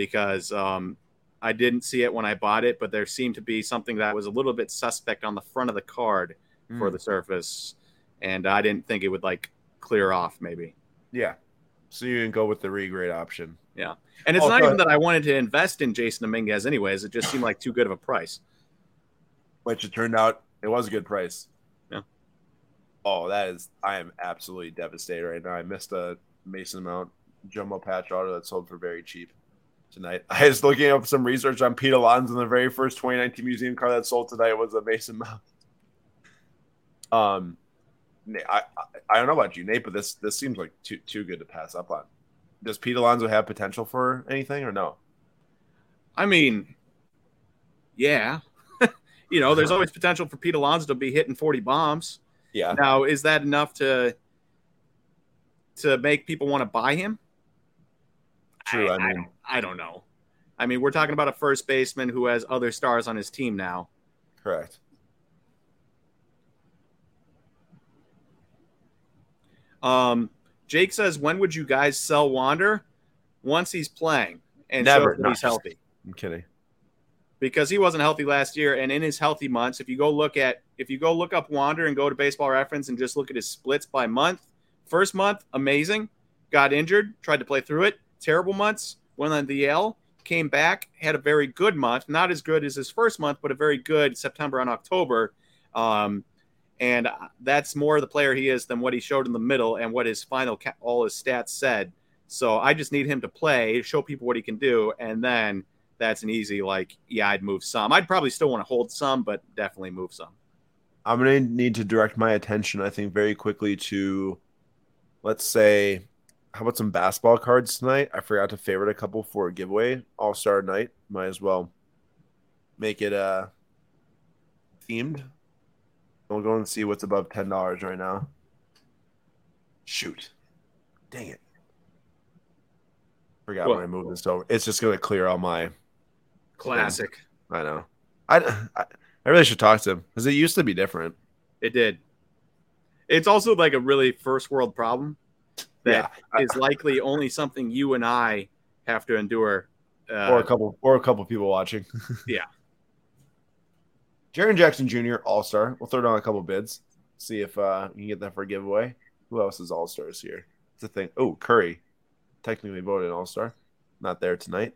because um, I didn't see it when I bought it, but there seemed to be something that was a little bit suspect on the front of the card for Mm. the surface, and I didn't think it would like clear off maybe. Yeah. So you can go with the regrade option. Yeah. And it's Oh, not even that I wanted to invest in Jasson Dominguez anyways. It just seemed like too good of a price. which it turned out it was a good price. Yeah. Oh, that is I am absolutely devastated right now. I missed a Mason Mount jumbo patch auto that sold for very cheap tonight. I was looking up some research on Pete Alonso, and the very first 2019 museum car that sold tonight was a Mason Mount. Um, I I don't know about you, Nate, but this this seems like too too good to pass up on. Does Pete Alonso have potential for anything or no? I mean, yeah. you know, there's always potential for Pete Alonso to be hitting 40 bombs. Yeah, Now, is that enough to to make people want to buy him? True. I, I, mean, don't, I don't know. I mean, we're talking about a first baseman who has other stars on his team now. correct. Um, Jake says, when would you guys sell Wander? Once he's playing and Never, no, he's healthy. I'm kidding. because he wasn't healthy last year. And in his healthy months, if you go look at if you go look up Wander and go to Baseball Reference and just look at his splits by month, first month amazing, got injured, tried to play through it. Terrible months, went on the DL, came back, had a very good month, not as good as his first month, but a very good September and October. Um, and that's more the player he is than what he showed in the middle and what his final ca- all his stats said. So I just need him to play, show people what he can do, and then that's an easy like yeah i'd move some i'd probably still want to hold some but definitely move some I'm to need to direct my attention, I think, very quickly to, let's say, how about some basketball cards tonight? I forgot to favorite a couple for a giveaway All Star night. Might as well make it uh, themed. We'll go and see what's above $10 right now. Shoot. Dang it. Forgot What? when I moved this over. It's just going to clear all my. classic I know. I, I, I really should talk to him because it used to be different. it did it's also like a really first world problem that Yeah. is likely only something you and I have to endure. Uh, or a couple or a couple people watching. Yeah. Jaren Jackson Jr. All Star. We'll throw down a couple bids. See if uh, you can get that for a giveaway. Who else is All Stars here? It's a thing. Oh, Curry, technically voted All Star. Not there tonight.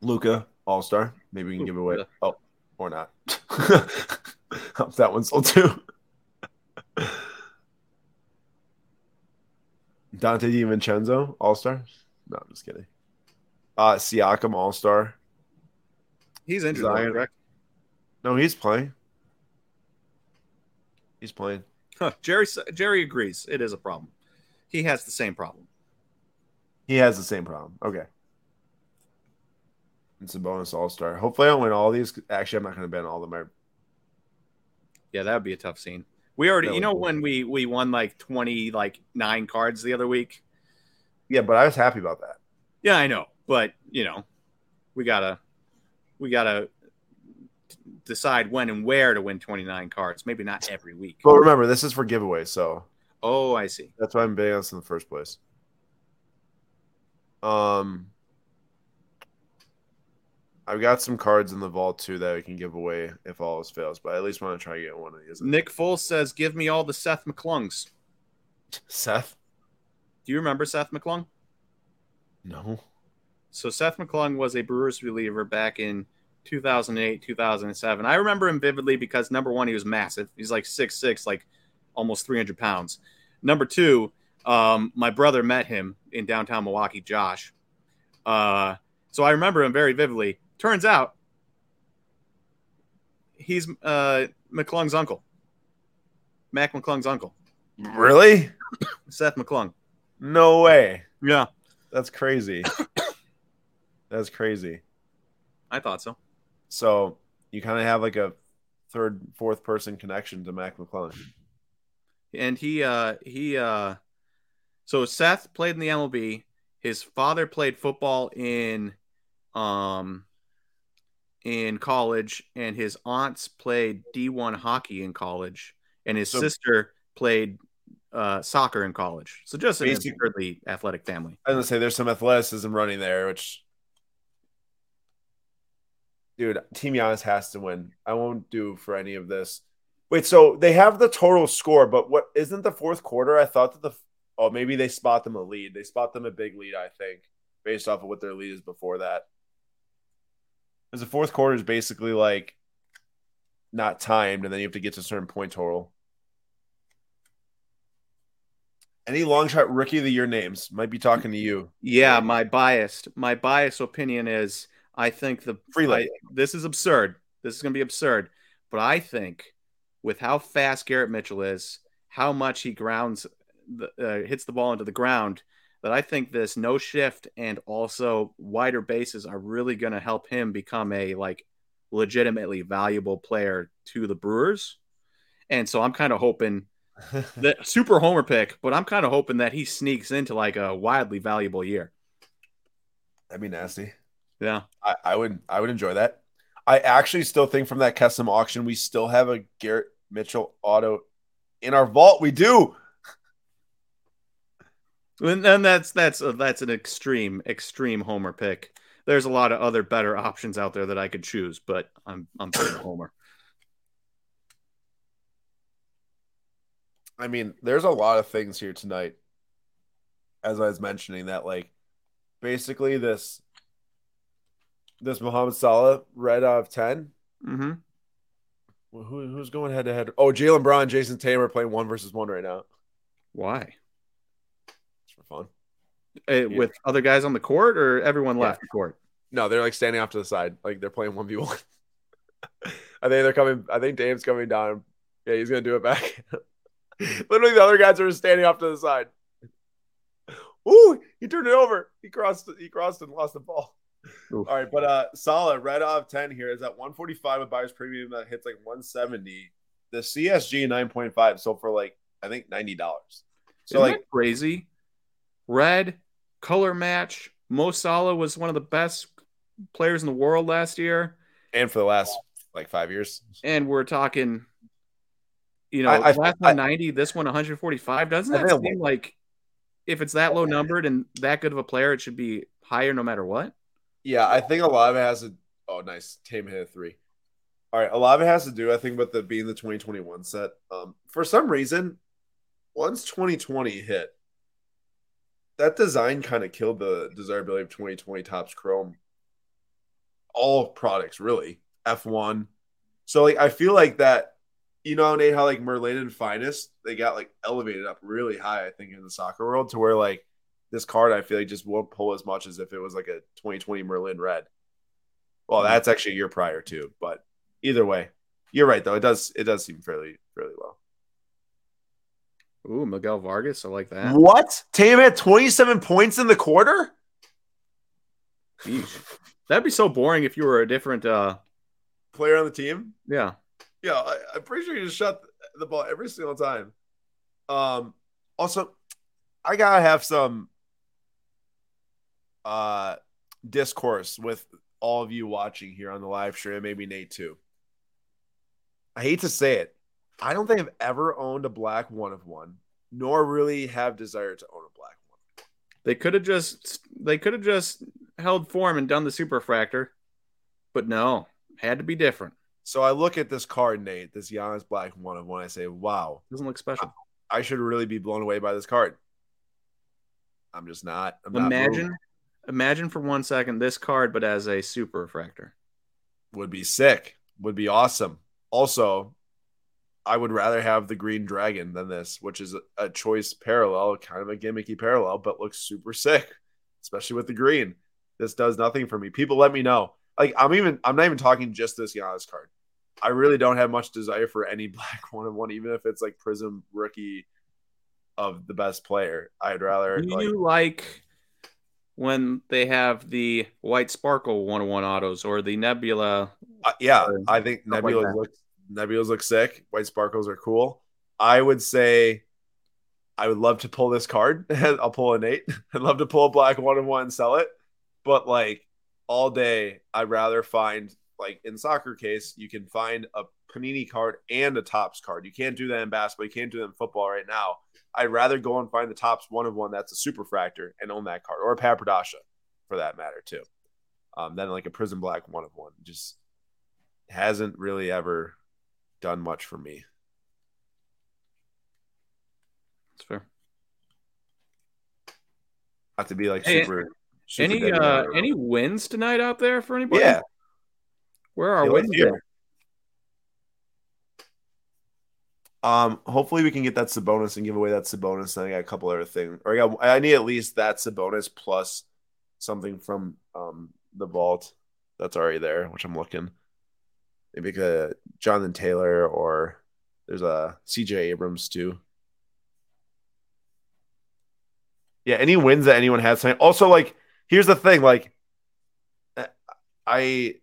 Luka All Star. Maybe we can give away. Luka. Oh, or not. that one's sold too. Donte DiVincenzo All Star. No, I'm just kidding. Uh, Siakam All Star. he's injured, Zion. correct? No, he's playing. He's playing. Huh, Jerry Jerry agrees. It is a problem. He has the same problem. He has the same problem. Okay. It's a bonus all star. Hopefully, I don't win all these. Actually, I'm not going to ban all of them. Yeah, that would be a tough scene. We already, you know, be. when we we won like twenty, like nine cards the other week. Yeah, but I was happy about that. Yeah, I know, but you know, we gotta we gotta decide when and where to win twenty nine cards. Maybe not every week. But remember, this is for giveaways, so Oh, I see. that's why I'm betting on this in the first place. Um, I've got some cards in the vault too that we can give away if all else fails. But I at least want to try to get one of these. Nick Full says, "Give me all the Seth McClungs." Seth? Do you remember Seth McClung? No. So Seth McClung was a Brewers reliever back in 2008, 2007. I remember him vividly because number one, he was massive. He's like six six, like almost 300 pounds. Number two, um, my brother met him in downtown Milwaukee, Josh. Uh, so I remember him very vividly. Turns out he's uh, McClung's uncle, Mac McClung's uncle, Really? Seth McClung. No way. Yeah, That's crazy. That's crazy. I thought so. So you kind of have like a third, fourth person connection to Mac McClung. and he uh he uh so Seth played in the MLB. His father played football in um in college and his aunts played D1 hockey in college and his So- sister played uh soccer in college. So just an Basic- absurdly athletic family. I was gonna say there's some athleticism running there, which dude, Team Giannis has to win. I won't do for any of this. Wait, so they have the total score, but what isn't the fourth quarter? I thought that the oh maybe they spot them a lead. They spot them a big lead, I think, based off of what their lead is before that. Because the fourth quarter is basically like not timed, and then you have to get to a certain point total. Any long shot rookie of the year names might be talking to you. Yeah, my biased my biased opinion is I think the Freely. This is absurd. This is going to be absurd, but I think with how fast Garrett Mitchell is, how much he grounds, the, uh, hits the ball into the ground, that I think this no shift and also wider bases are really going to help him become a like legitimately valuable player to the Brewers. And so I'm kind of hoping that super homer pick, but I'm kind of hoping that he sneaks into like a wildly valuable year. That'd be nasty. Yeah. I, I would I would enjoy that. I actually still think from that custom auction we still have a Garrett Mitchell auto in our vault. We do. And, and that's that's a, that's an extreme extreme homer pick. There's a lot of other better options out there that I could choose, but I'm I'm picking homer. I mean, there's a lot of things here tonight. As I was mentioning that, like, basically this this Muhammad Salah red out of ten. Mm-hmm. Who, who's going head to head? Oh, Jaylen Brown, Jayson Tatum are playing one versus one right now. Why? Fun. Uh, With other guys on the court or everyone Yeah. left the court? No, they're like standing off to the side, like they're playing one v one. I think they're coming. I think Dame's coming down. Yeah, he's gonna do it back. Literally, the other guys are standing off to the side. Ooh, he turned it over. He crossed. He crossed and lost the ball. All right, but uh, solid red out of ten here is at one forty five with buyers premium that hits like one seventy. The CSG nine point five sold for like I think ninety dollars. So Isn't like crazy. Red color match. Mo Salah was one of the best players in the world last year, and for the last like five years, and we're talking You know, I- I- last one 90, this one 145. Doesn't I that think- seem like if it's that low numbered and that good of a player, it should be higher no matter what? Yeah, I think a lot of it has to. Oh, nice. Tame hit a three. All right, a lot of it has to do, I think, with the being the 2021 set. Um, for some reason, once 2020 hit, that design kind of killed the desirability of 2020 Topps Chrome. All products, really. F1. So, like, I feel like that, you know, Nate, how like Merlin and Finest, they got like elevated up really high, I think, in the soccer world to where like this card, I feel like just won't pull as much as if it was like a 2020 Merlin red. Well, that's actually a year prior too, but either way, you're right though. It does it does seem fairly fairly low. Ooh, Miguel Vargas. I like that. What? Tame had 27 points in the quarter? Yeesh. That'd be so boring if you were a different. uh Player on the team? Yeah. Yeah, I, I'm pretty sure you just shot the ball every single time. Um, also, I gotta have some uh discourse with all of you watching here on the live stream, maybe Nate too. I hate to say it, I don't think I've ever owned a black one of one, nor really have desire to own a black one. They could have just they could have just held form and done the super fractor, but no, had to be different. So I look at this card, Nate, this Giannis Black one of one. I say, wow, Doesn't look special. I should really be blown away by this card. I'm just not. I'm imagine, moved. imagine for one second this card, but as a super refractor. would be sick. Would be awesome. Also, I would rather have the Green Dragon than this, which is a, a choice parallel, kind of a gimmicky parallel, but looks super sick, especially with the green. This does nothing for me. People let me know. Like I'm even I'm not even talking just this Giannis card. I really don't have much desire for any black one on one, even if it's like Prizm rookie of the best player. I'd rather Do like, you like when they have the white sparkle 101 autos or the Nebula? Uh, yeah, or I think nebula like Nebulas that. look Nebulas look sick. White sparkles are cool. I would say I would love to pull this card. I'll pull an eight. I'd love to pull a black one and one and sell it. But like all day, I'd rather find like in soccer case, you can find a Panini card and a Topps card. You can't do that in basketball. You can't do that in football right now. I'd rather go and find the Topps one of one that's a super fractor and own that card or a Papradasha for that matter too. Um, than like a Prizm Black one of one. Just hasn't really ever done much for me. That's fair. Not to be like Hey, super. super Any uh any wins tonight out there for anybody? Yeah, Where are Yeah, wins? let's hear at? it. Um, hopefully we can get that Sabonis and give away that Sabonis. And I got a couple other things, or I got I need at least that Sabonis plus something from um the vault that's already there, which I'm looking. Maybe like a uh, Jonathan Taylor or there's a CJ Abrams too. Yeah, any wins that anyone has tonight. Also, like, here's the thing, like, uh, I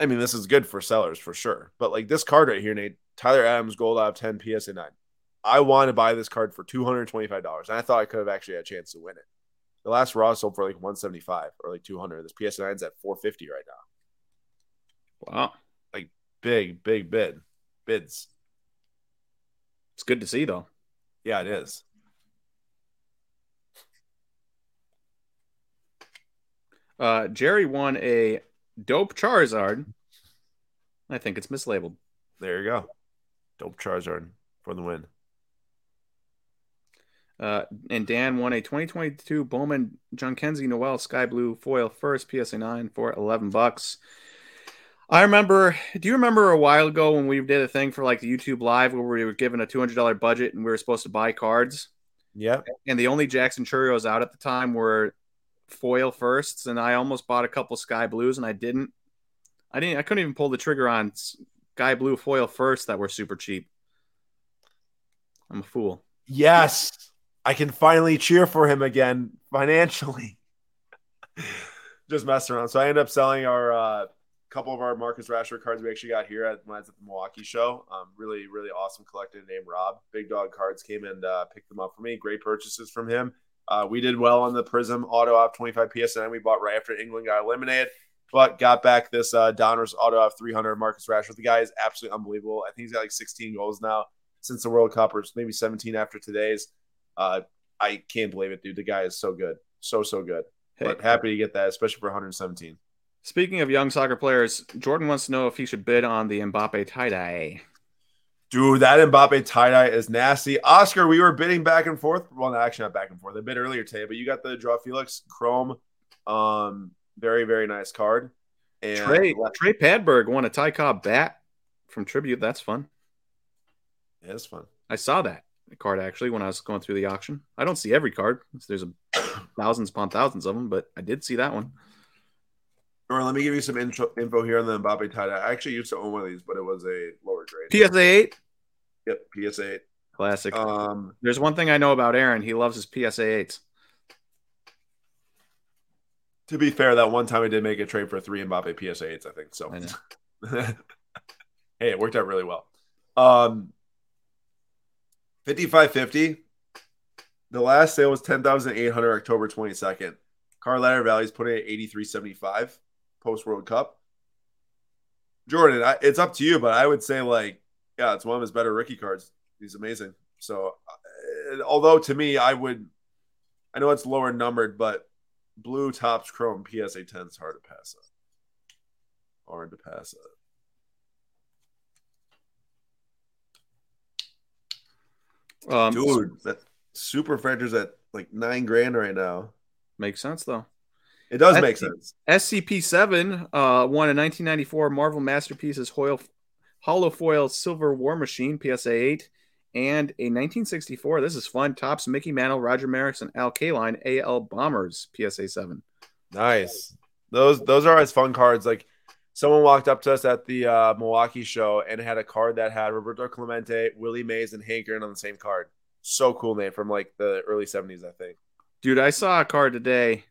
I mean, this is good for sellers for sure. But like this card right here, Nate, Tyler Adams, gold out of 10, PSA 9. I want to buy this card for $225. And I thought I could have actually had a chance to win it. The last raw sold for like 175 or like 200. This PSA 9 is at 450 right now. Wow. Big, big bid. Bids. It's good to see though. Yeah, it is. Uh Jerry won a dope Charizard. I think it's mislabeled. There you go. Dope Charizard for the win. Uh, and Dan won a 2022 Bowman Jhonkensy Noel Sky Blue foil first PSA 9 for 11 bucks. I remember, do you remember a while ago when we did a thing for like the YouTube live where we were given a $200 budget and we were supposed to buy cards? Yeah. And the only Jackson Chourios out at the time were foil firsts. And I almost bought a couple Sky Blues and I didn't. I didn't, I couldn't even pull the trigger on Sky Blue foil firsts that were super cheap. I'm a fool. Yes. I can finally cheer for him again financially. Just messing around. So I ended up selling our uh couple of our Marcus Rashford cards we actually got here at when I was at the Milwaukee show. Um, really, really awesome collector named Rob. Big Dog Cards came and uh, picked them up for me. Great purchases from him. Uh, we did well on the Prizm Auto Op 25 PSN. We bought right after England got eliminated, but got back this uh, Donruss Auto Op 300 Marcus Rashford. The guy is absolutely unbelievable. I think he's got like 16 goals now. since the World Cup, or maybe 17 after today's. Uh, I can't believe it, dude. The guy is so good, so so good. Hey. But happy to get that, especially for 117. Speaking of young soccer players, Jordan wants to know if he should bid on the Mbappe tie dye. Dude, that Mbappe tie dye is nasty. Oscar, we were bidding back and forth. Well, actually not back and forth. I bid earlier today, but you got the Draw Felix Chrome. Um, very, very nice card. And Trey Trey Padberg won a Ty Cobb bat from Tribute. That's fun. Yeah, it's fun. I saw that card actually when I was going through the auction. I don't see every card. There's a thousands upon thousands of them, but I did see that one. Or let me give you some intro, info here on the Mbappe tie. I actually used to own one of these, but it was a lower grade. PSA eight, Yep, PSA eight. classic. Um, There's one thing I know about Aaron. He loves his PSA eights. to be fair, that one time I did make a trade for three Mbappe PSA 8s, I think. So, I hey, it worked out really well. Um, 5550. The last sale was 10,800 October 22nd. Card Ladder values putting it at 8375 post World Cup. Jordan, I, it's up to you, but I would say like, yeah, it's one of his better rookie cards. He's amazing. So, uh, although to me, I would, I know it's lower numbered, but blue Topps chrome PSA 10 is hard to pass up. Hard to pass up. Um, Dude, that super factors at like nine grand right now. makes sense though. It does That's make sense. SCP-7 uh, won a 1994 Marvel Masterpieces Hoyle, Holofoil Silver War Machine PSA 8 and a 1964. This is fun. Topps Mickey Mantle, Roger Maris, and Al Kaline AL Bombers PSA 7. Nice. Those those are always fun cards. Like someone walked up to us at the uh, Milwaukee show and had a card that had Roberto Clemente, Willie Mays, and Hank Aaron on the same card. So cool name from like the early 70s, I think. Dude, I saw a card today.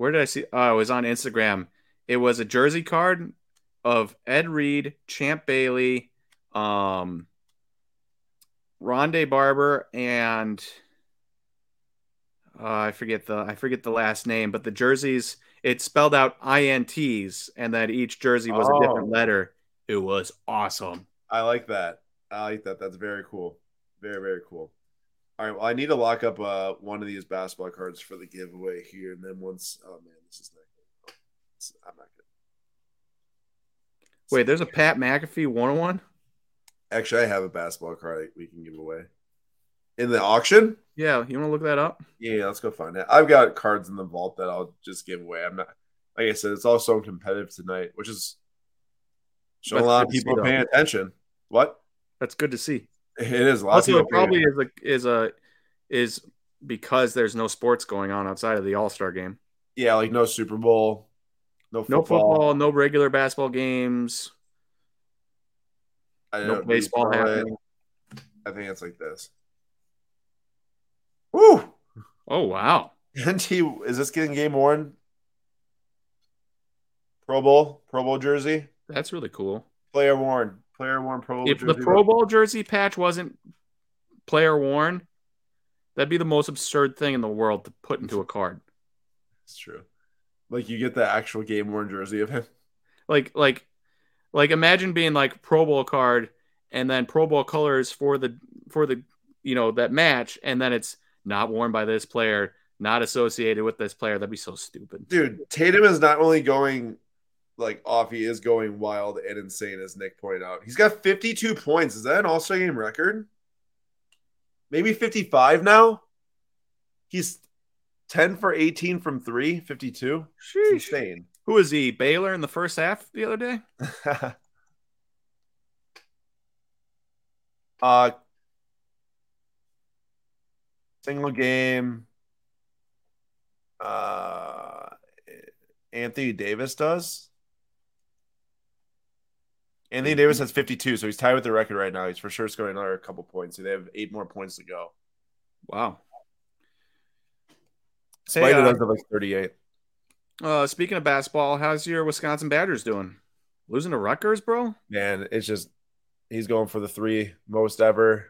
Where did I see? Oh, it was on Instagram. It was a jersey card of Ed Reed, Champ Bailey, um, Rondé Barber, and uh, I forget the I forget the last name, but the jerseys it spelled out INTs, and that each jersey was a Oh. different letter. It was awesome. I like that. I like that. That's very cool. Very, very cool. All right. Well, I need to lock up uh, one of these basketball cards for the giveaway here. And then once, oh man, this is not good. It's- I'm not good. Wait, there's a Pat McAfee 101? Actually, I have a basketball card we can give away in the auction. Yeah, you want to look that up? Yeah, let's go find it. I've got cards in the vault that I'll just give away. I'm not, like I said, it's all so competitive tonight, which is showing a lot of people though. paying attention. What? That's good to see. It is a lot also it probably is a is a is because there's no sports going on outside of the all-star game. Yeah, like no Super Bowl, no football, no football. no regular basketball games. I no baseball happening. I think it's like this. Woo! oh wow. NT is this getting game worn? Pro Bowl, Pro Bowl jersey, that's really cool. Player worn, player worn Pro Bowl if the pro bowl jersey patch wasn't player worn that'd be the most absurd thing in the world to put into a card It's true. Like you get the actual game worn jersey of him. like like like imagine being like pro bowl card and then pro bowl colors for the for the you know that match and then it's not worn by this player not associated with this player that'd be so stupid Dude, Tatum is not only going like off, he is going wild and insane, as Nick pointed out. He's got 52 points. Is that an all-star game record? Maybe 55 now? He's 10 for 18 from three, 52. It's Sheesh. insane. who is he baylor in the first half the other day uh single game. Uh Anthony Davis does. Anthony Davis has 52, so he's tied with the record right now. He's for sure scoring another couple points. So they have eight more points to go. wow Hey, Spider uh, does have like 38. uh speaking of basketball how's your wisconsin badgers doing losing to rutgers bro Man, it's just he's going for the three most ever.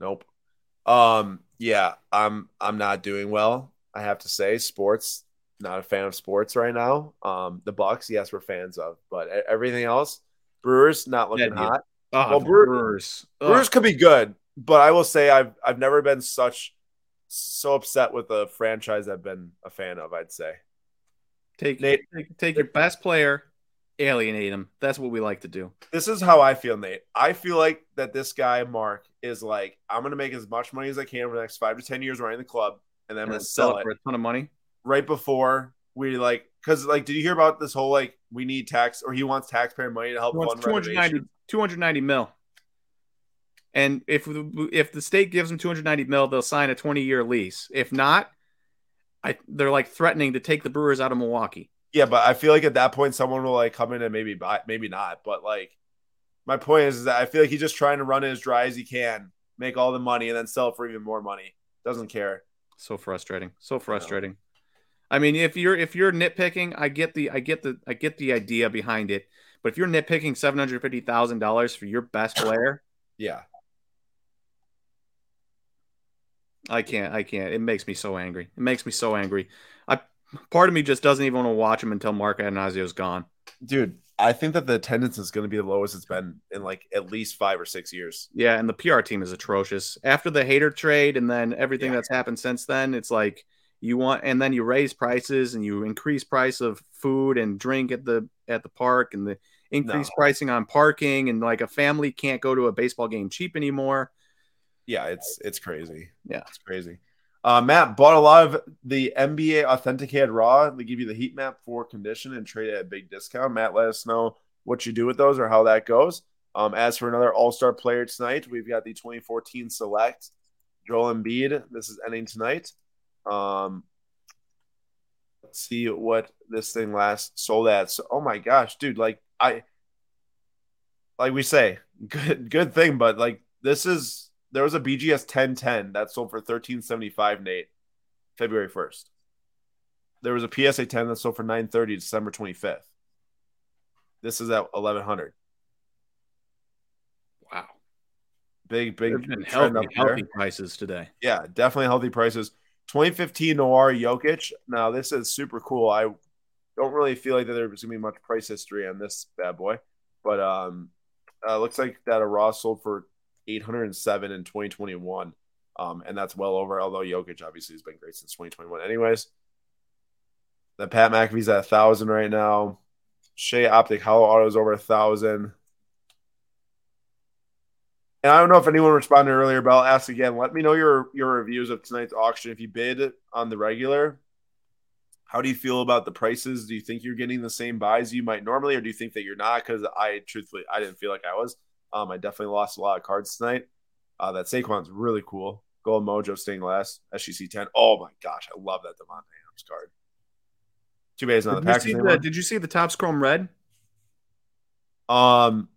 Nope. Um, yeah, I'm I'm not doing well. I have to say, sports. Not a fan of sports right now. Um, the Bucks, yes, we're fans of, but everything else, Brewers not looking hot. Oh, Well, Brewers. Ugh. Brewers could be good, but I will say I've I've never been such so upset with a franchise I've been a fan of. I'd say take, Nate- take take your best player, alienate him. That's what we like to do. this is how I feel, Nate. I feel like that this guy Mark is like I'm gonna make as much money as I can for the next five to ten years running the club, and then I'm gonna then sell it for a ton of money. Right before we like because like did you hear about this whole like we need tax or he wants taxpayer money to help fund 290, renovation? 290 mil. And if the, if the state gives them 290 mil, they'll sign a 20 year lease. If not, I they're like threatening to take the Brewers out of Milwaukee. Yeah, but I feel like at that point someone will like come in and maybe buy, maybe not. But like, my point is, is that I feel like he's just trying to run it as dry as he can, make all the money, and then sell for even more money. Doesn't care. So frustrating. So frustrating. I mean, if you're if you're nitpicking, I get the I get the I get the idea behind it. But if you're nitpicking seven hundred fifty thousand dollars for your best player, Yeah, I can't. I can't. It makes me so angry. It makes me so angry. I part of me just doesn't even want to watch him until Mark Attanasio gone. dude. I think that the attendance is going to be the lowest it's been in like at least five or six years. Yeah, and the PR team is atrocious. After the Hader trade and then everything Yeah. that's happened since then, it's like you want and then you raise prices and you increase price of food and drink at the at the park and the increase No. pricing on parking and like a family can't go to a baseball game cheap anymore. Yeah, it's it's crazy. Yeah. it's crazy. Uh, Matt bought a lot of the NBA authenticated raw. They give you the heat map for condition and trade it at a big discount. Matt, let us know what you do with those or how that goes. Um, as for another All Star player tonight, we've got the 2014 select Joel Embiid. This is ending tonight. Um, let's see what this thing last sold at. So, oh my gosh, dude! Like I, like we say, good good thing, but like this is there was a BGS 1010 that sold for 1375 Nate February 1st. There was a PSA 10 that sold for 930 December 25th. This is at 1100. Wow. Big big healthy, healthy prices today. Yeah, definitely healthy prices. 2015 Noir Jokic. Now this is super cool. I don't really feel like that there's gonna be much price history on this bad boy, but um, uh, looks like that a raw sold for 807 in 2021, um, and that's well over. Although Jokic obviously has been great since 2021. Anyways, the Pat McAfee's at a thousand right now. Shai Optic Hollow Auto is over a thousand. And I don't know if anyone responded earlier, but I'll ask again. Let me know your your reviews of tonight's auction. If you bid on the regular, how do you feel about the prices? Do you think you're getting the same buys you might normally, or do you think that you're not? Because I truthfully, I didn't feel like I was. Um, I definitely lost a lot of cards tonight. Uh, that Saquon's really cool. Gold Mojo stained glass SGC 10. Oh my gosh, I love that Davante Adams card. Too bad not the Did you, Packers see the, anymore. did you see the Topps Chrome Red? Um,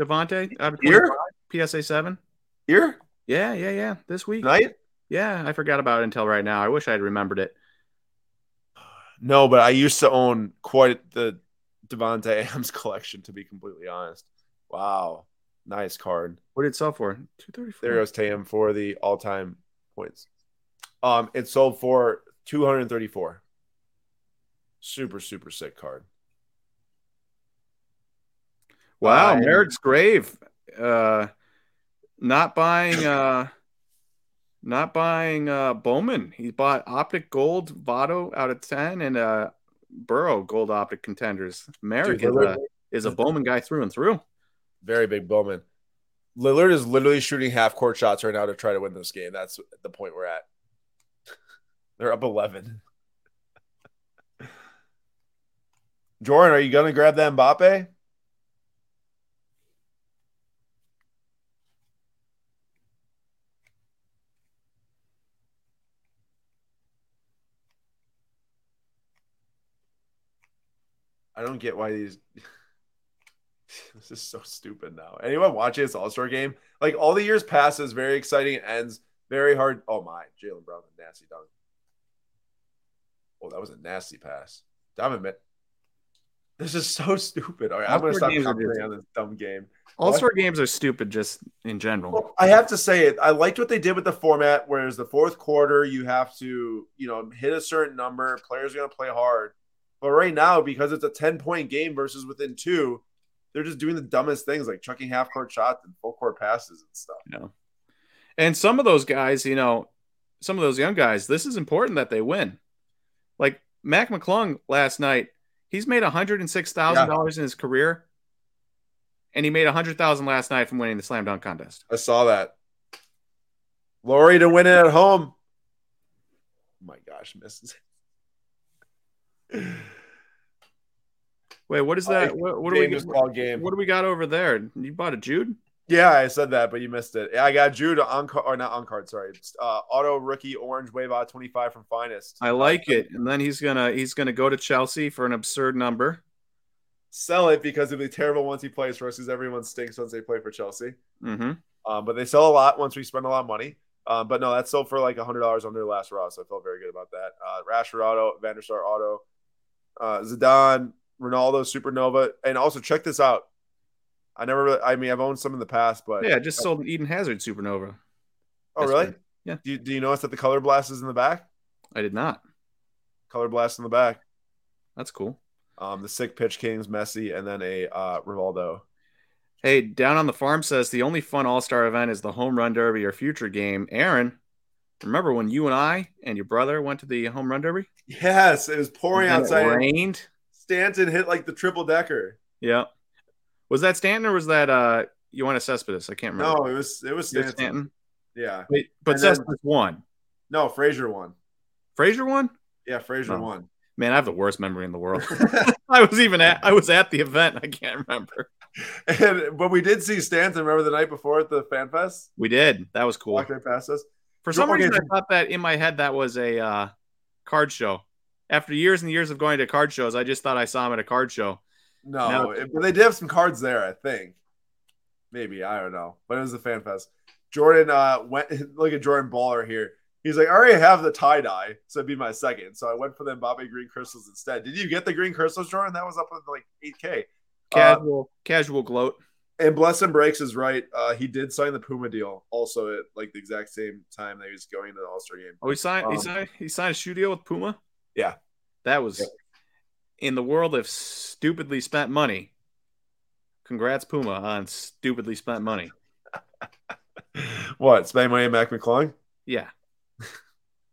Davante Here? 25, PSA seven. here Yeah, yeah, yeah. This week. tonight. Yeah, I forgot about it until right now. I wish I had remembered it. No, but I used to own quite the Davante Adams collection. To be completely honest, wow, nice card. What did it sell for? Two thirty four. There goes Tam for the all-time points. Um, it sold for two hundred thirty-four. Super, super sick card. Wow, Uh, Merrick's grave. Uh, not buying. Uh, not buying uh, Bowman. He bought Optic Gold Votto out of ten and uh, Burrow Gold Optic contenders. Merrick Dude, is a is a Bowman guy through and through. Very big Bowman. Lillard is literally shooting half court shots right now to try to win this game. That's the point we're at. They're up 11. Jordan, are you going to grab that Mbappe? I don't get why these. this is so stupid now. Anyone watching this All Star game? Like all the years passes, very exciting. It ends very hard. Oh my, Jaylen Brown, a nasty dunk. Oh, that was a nasty pass. Diamond. This is so stupid. All right, I'm going to All-Star stop games are commenting on this dumb game. All star games are stupid just in general. Well, I have to say it. I liked what they did with the format, whereas the fourth quarter, you have to, you know, hit a certain number. Players are going to play hard. But right now, because it's a 10 point game versus within two, they're just doing the dumbest things, like chucking half court shots and full court passes and stuff. Know, and some of those guys, you know, some of those young guys, this is important that they win. Like Mac McClung last night, he's made one hundred and six thousand yeah. dollars in his career, and he made a hundred thousand last night from winning the slam dunk contest. I saw that. Laurie to win it at home. Oh my gosh, misses. Wait, what is that? What, what do we what, game? What do we got over there? You bought a Jude? Yeah, I said that, but you missed it. I got Jude on card or not on card. Sorry, uh, auto rookie orange wave out twenty five from finest. I like it, and then he's gonna he's gonna go to Chelsea for an absurd number. Sell it because it'll be terrible once he plays for us, because everyone stinks once they play for Chelsea. Mm-hmm. Um, but they sell a lot once we spend a lot of money. Um, but no, that's sold for like hundred dollars under the last raw, so I felt very good about that. Uh, Rashford auto, Van der Sar auto, uh, Zidane, Ronaldo Supernova, and also check this out. I never, really, I mean, I've owned some in the past, but yeah, I just sold an Eden Hazard Supernova. Oh, really? Yeah. Do you, do you notice that the color blast is in the back? I did not. Color blast in the back. That's cool. Um, the sick pitch kings, Messi, and then a uh, Rivaldo. Hey, down on the farm says the only fun All Star event is the home run derby or future game. Aaron, remember when you and I and your brother went to the home run derby? Yes, it was pouring outside. It rained. Stanton hit like the triple decker. Yeah. Was that Stanton or was that uh Yoenis Cespedes? I can't remember. No, it was it was Stanton. Stanton? Yeah. Wait, but Cespedes won. No, Frazier won. Frazier won? Yeah, Frazier oh. won. Man, I have the worst memory in the world. I was even at I was at the event. I can't remember. And but we did see Stanton. Remember the night before at the Fan Fest? We did. That was cool. Walked right past us. For some reason, I thought that in my head that was a uh, card show. After years and years of going to card shows, I just thought I saw him at a card show. No, now, but they did have some cards there. I think. Maybe I don't know, but it was a Fan Fest. Jordan uh, went. Look at Jordan Baller here. He's like, I already have the tie dye, so it'd be my second. So I went for the Mbappe green crystals instead. Did you get the green crystals, Jordan? That was up with like 8K. Casual, uh, casual gloat. And Bless and Breaks is right. Uh, he did sign the Puma deal also at like the exact same time that he was going to the All Star game. Oh, he signed. Um, he signed. He signed a shoe deal with Puma. Yeah, that was yeah. in the world of stupidly spent money. Congrats, Puma, on stupidly spent money. what? Spend money on Mac McClung? Yeah.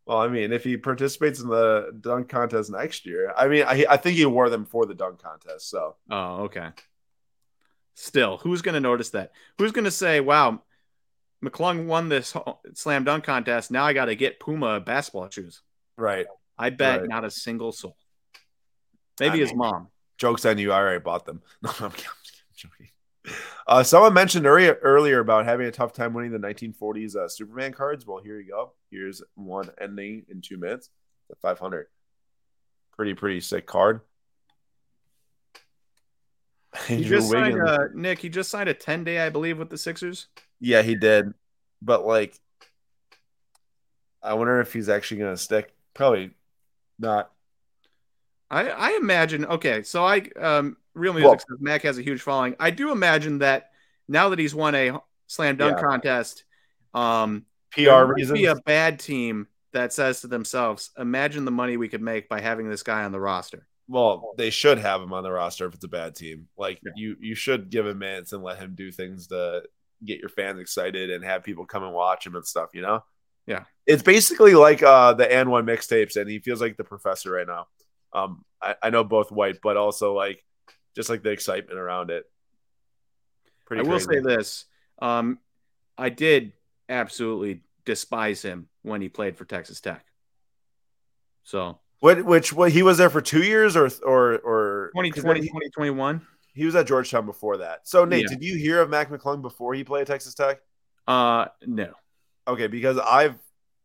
Well, I mean, if he participates in the dunk contest next year, I mean, I, I think he wore them for the dunk contest. So, oh, okay. Still, who's going to notice that? Who's going to say, "Wow, McClung won this slam dunk contest. Now I got to get Puma basketball shoes." Right. I bet right. not a single soul. Maybe I his mean, mom. Jokes on you. I already bought them. No, I'm joking. Uh, someone mentioned earlier, earlier about having a tough time winning the 1940s uh, Superman cards. Well, here you go. Here's one ending in two minutes at 500. Pretty, pretty sick card. He just signed, uh, Nick, he just signed a 10 day, I believe, with the Sixers. Yeah, he did. But, like, I wonder if he's actually going to stick. Probably not. I, I imagine. Okay, so I um real music well, says Mac has a huge following. I do imagine that now that he's won a slam dunk yeah. contest, um, PR reasons, be a bad team that says to themselves, "Imagine the money we could make by having this guy on the roster." Well, they should have him on the roster if it's a bad team. Like yeah. you, you should give him minutes and let him do things to get your fans excited and have people come and watch him and stuff. You know? Yeah. It's basically like uh, the and one mixtapes, and he feels like the professor right now. Um, I, I know both white, but also like just like the excitement around it. Pretty I will say this. Um, I did absolutely despise him when he played for Texas Tech. So what which what he was there for two years or or or 2020, 2021? He was at Georgetown before that. So Nate, yeah. did you hear of Mac McClung before he played at Texas Tech? Uh no. Okay, because I've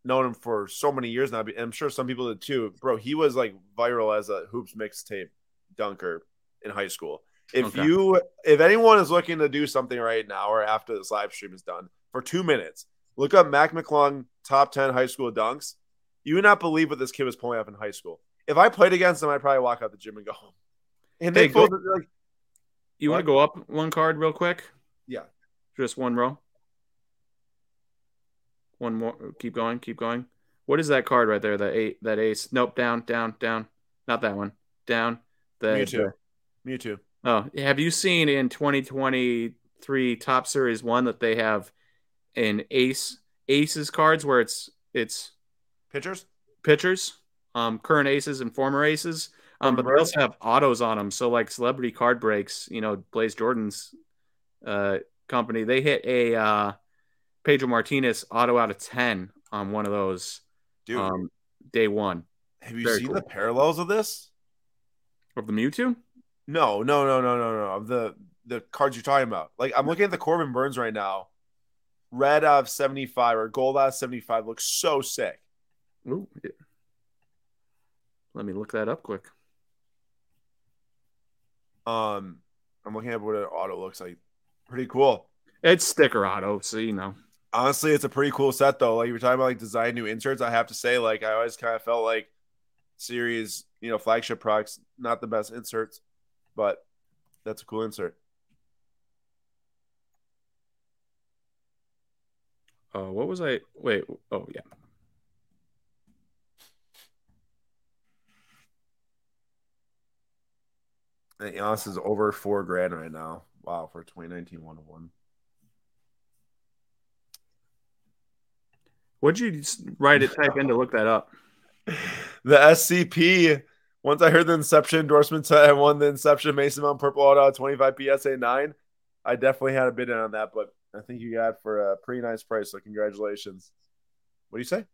known him for so many years now. I'm sure some people did too. Bro, he was like viral as a hoops mixtape dunker in high school. If okay. you if anyone is looking to do something right now or after this live stream is done for two minutes, look up Mac McClung top 10 high school dunks. You would not believe what this kid was pulling off in high school. If I played against him, I'd probably walk out the gym and go home. And hey, they go, like, you want to go up one card real quick? Yeah. Just one row. One more. Keep going. Keep going. What is that card right there? That eight. That ace. Nope. Down. Down. Down. Not that one. Down. The, Mewtwo. Mewtwo. Oh, have you seen in 2023 Topps Series one that they have an ace aces cards where it's it's Pitchers? pitchers, um, current aces and former aces. Um, but they also have autos on them. So like celebrity card breaks, you know, Blaze Jordan's uh, company, they hit a uh, Pedro Martinez auto out of ten on one of those Dude, um, day one have you very seen cool. the parallels of this? of the Mewtwo. No, no, no, no, no, no. Of the the cards you're talking about. Like I'm looking at the Corbin Burnes right now. Red out of 75 or gold out of 75 looks so sick. Ooh, yeah. Let me look that up quick. Um, I'm looking at what an auto looks like. Pretty cool. It's sticker auto, so you know. Honestly, it's a pretty cool set though. Like you were talking about like design new inserts. I have to say, like I always kind of felt like series, you know, flagship products, not the best inserts, but that's a cool insert. Uh, what was I? Wait. Oh yeah. And Giannis is over four grand right now. Wow, for 2019 101. What'd you write it? Type in to look that up. The SCP. Once I heard the Inception endorsement, I won the Inception Mason Mount Purple Auto 25 PSA 9. I definitely had a bid in on that, but I think you got it for a pretty nice price. So congratulations. What do you say?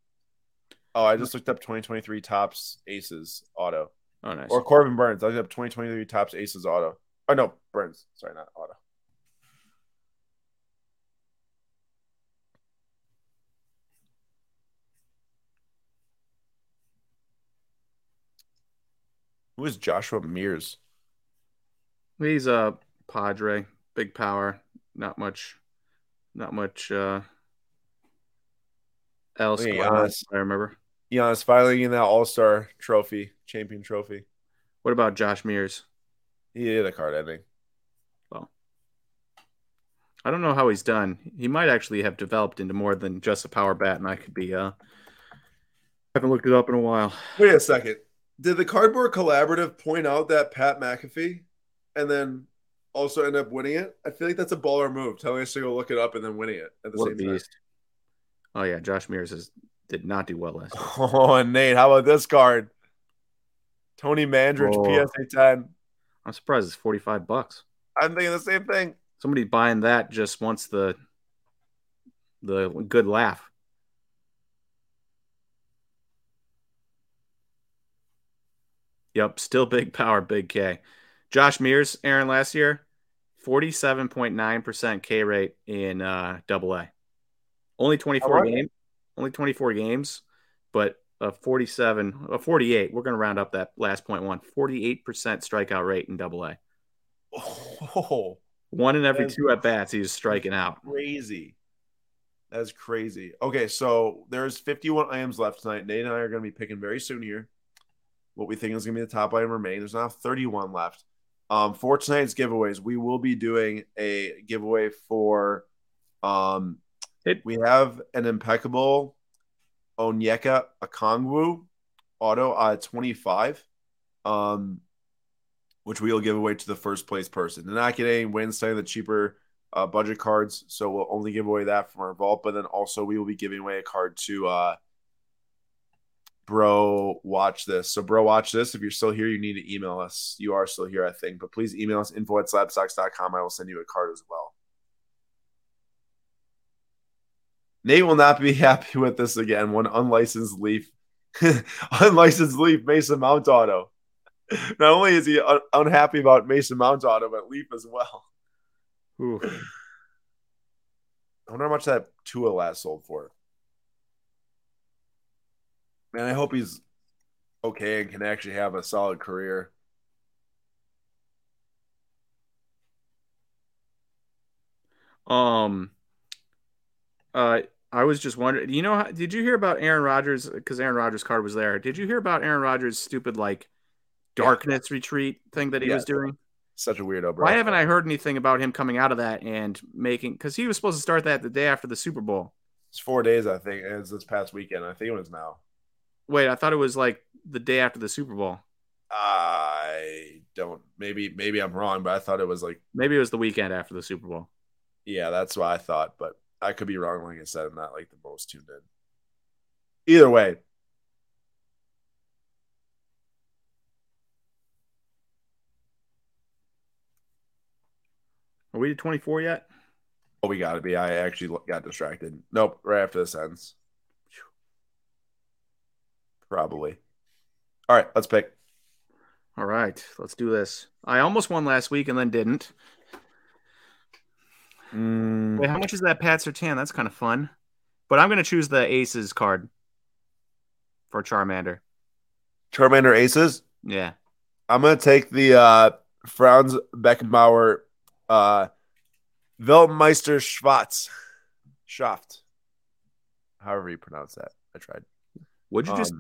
Oh, I just looked up 2023 Topps aces auto Oh, nice. or Corbin Burnes. I looked up 2023 Topps aces auto. Oh no, Burnes. Sorry, not auto. Who is Joshua Mears? He's a Padre, big power, not much, not much uh, else. Hey, Giannis. I remember. Giannis finally in that All Star trophy, champion trophy. What about Josh Mears? He did a card ending. Well, I don't know how he's done. He might actually have developed into more than just a power bat, and I could be. uh Haven't looked it up in a while. Wait a second. Did the Cardboard Collaborative point out that Pat McAfee and then also end up winning it? I feel like that's a baller move, telling us to go look it up and then winning it at the What same time. Oh yeah, Josh Mears is, did not do well last year. Oh, and Nate, how about this card? Tony Mandarich, Oh. PSA 10. I'm surprised it's 45 bucks. I'm thinking the same thing. Somebody buying that just wants the the good laugh. Yep, still big power, big K. Josh Mears, Aaron, last year, 47.9% K rate in uh double A. Only 24 Alright. games, only 24 games, but a 47, a 48. We're gonna round up that last point one. 48% strikeout rate in double A. Oh, One in every two at bats, he's striking out. crazy. That's crazy. Okay, so there's 51 items left tonight. Nate and I are going to be picking very soon here what we think is going to be the top item remaining. There's now 31 left. Um, for tonight's giveaways, we will be doing a giveaway for. Um, It- we have an impeccable Onyeka Okongwu auto at 25. Um, which we'll give away to the first place person. They're not getting wins, some of the cheaper uh, budget cards, so we'll only give away that from our vault. But then also we will be giving away a card to uh, Bro. Watch this. So Bro, watch this. If you're still here, you need to email us. You are still here, I think, but please email us info at slabstocks.com. I will send you a card as well. Nate will not be happy with this again. One unlicensed leaf, unlicensed leaf Mason Mount auto. Not only is he un- unhappy about Mason Mount auto, but Leaf as well. Ooh. I wonder how much that Tua last sold for. Man, I hope he's okay and can actually have a solid career. Um, uh, I was just wondering, you know, did you hear about Aaron Rodgers? Because Aaron Rodgers' card was there. Did you hear about Aaron Rodgers' stupid like darkness retreat thing that he Yeah. was doing? Such a weirdo, bro. Why haven't I heard anything about him coming out of that and making? Because he was supposed to start that the day after the Super Bowl. It's four days, I think. It's this past weekend. I think it was now. Wait, I thought it was like the day after the Super Bowl. I don't. Maybe maybe I'm wrong, but I thought it was like Maybe it was the weekend after the Super Bowl. yeah, that's what I thought, but I could be wrong. Like I said, I'm not like the most tuned in. Either way, Are we to 24 yet? oh, we got to be. I actually got distracted. Nope, right after this ends. Probably. All right, let's pick. All right, let's do this. I almost won last week and then didn't. Mm, Wait, how much is that Pat Sertan? That's kind of fun. But I'm going to choose the Aces card for Charmander. Charmander Aces. Yeah. I'm gonna take the uh Franz Beckenbauer uh Weltmeister Schwarz. Schaft. However you pronounce that. I tried. Would you just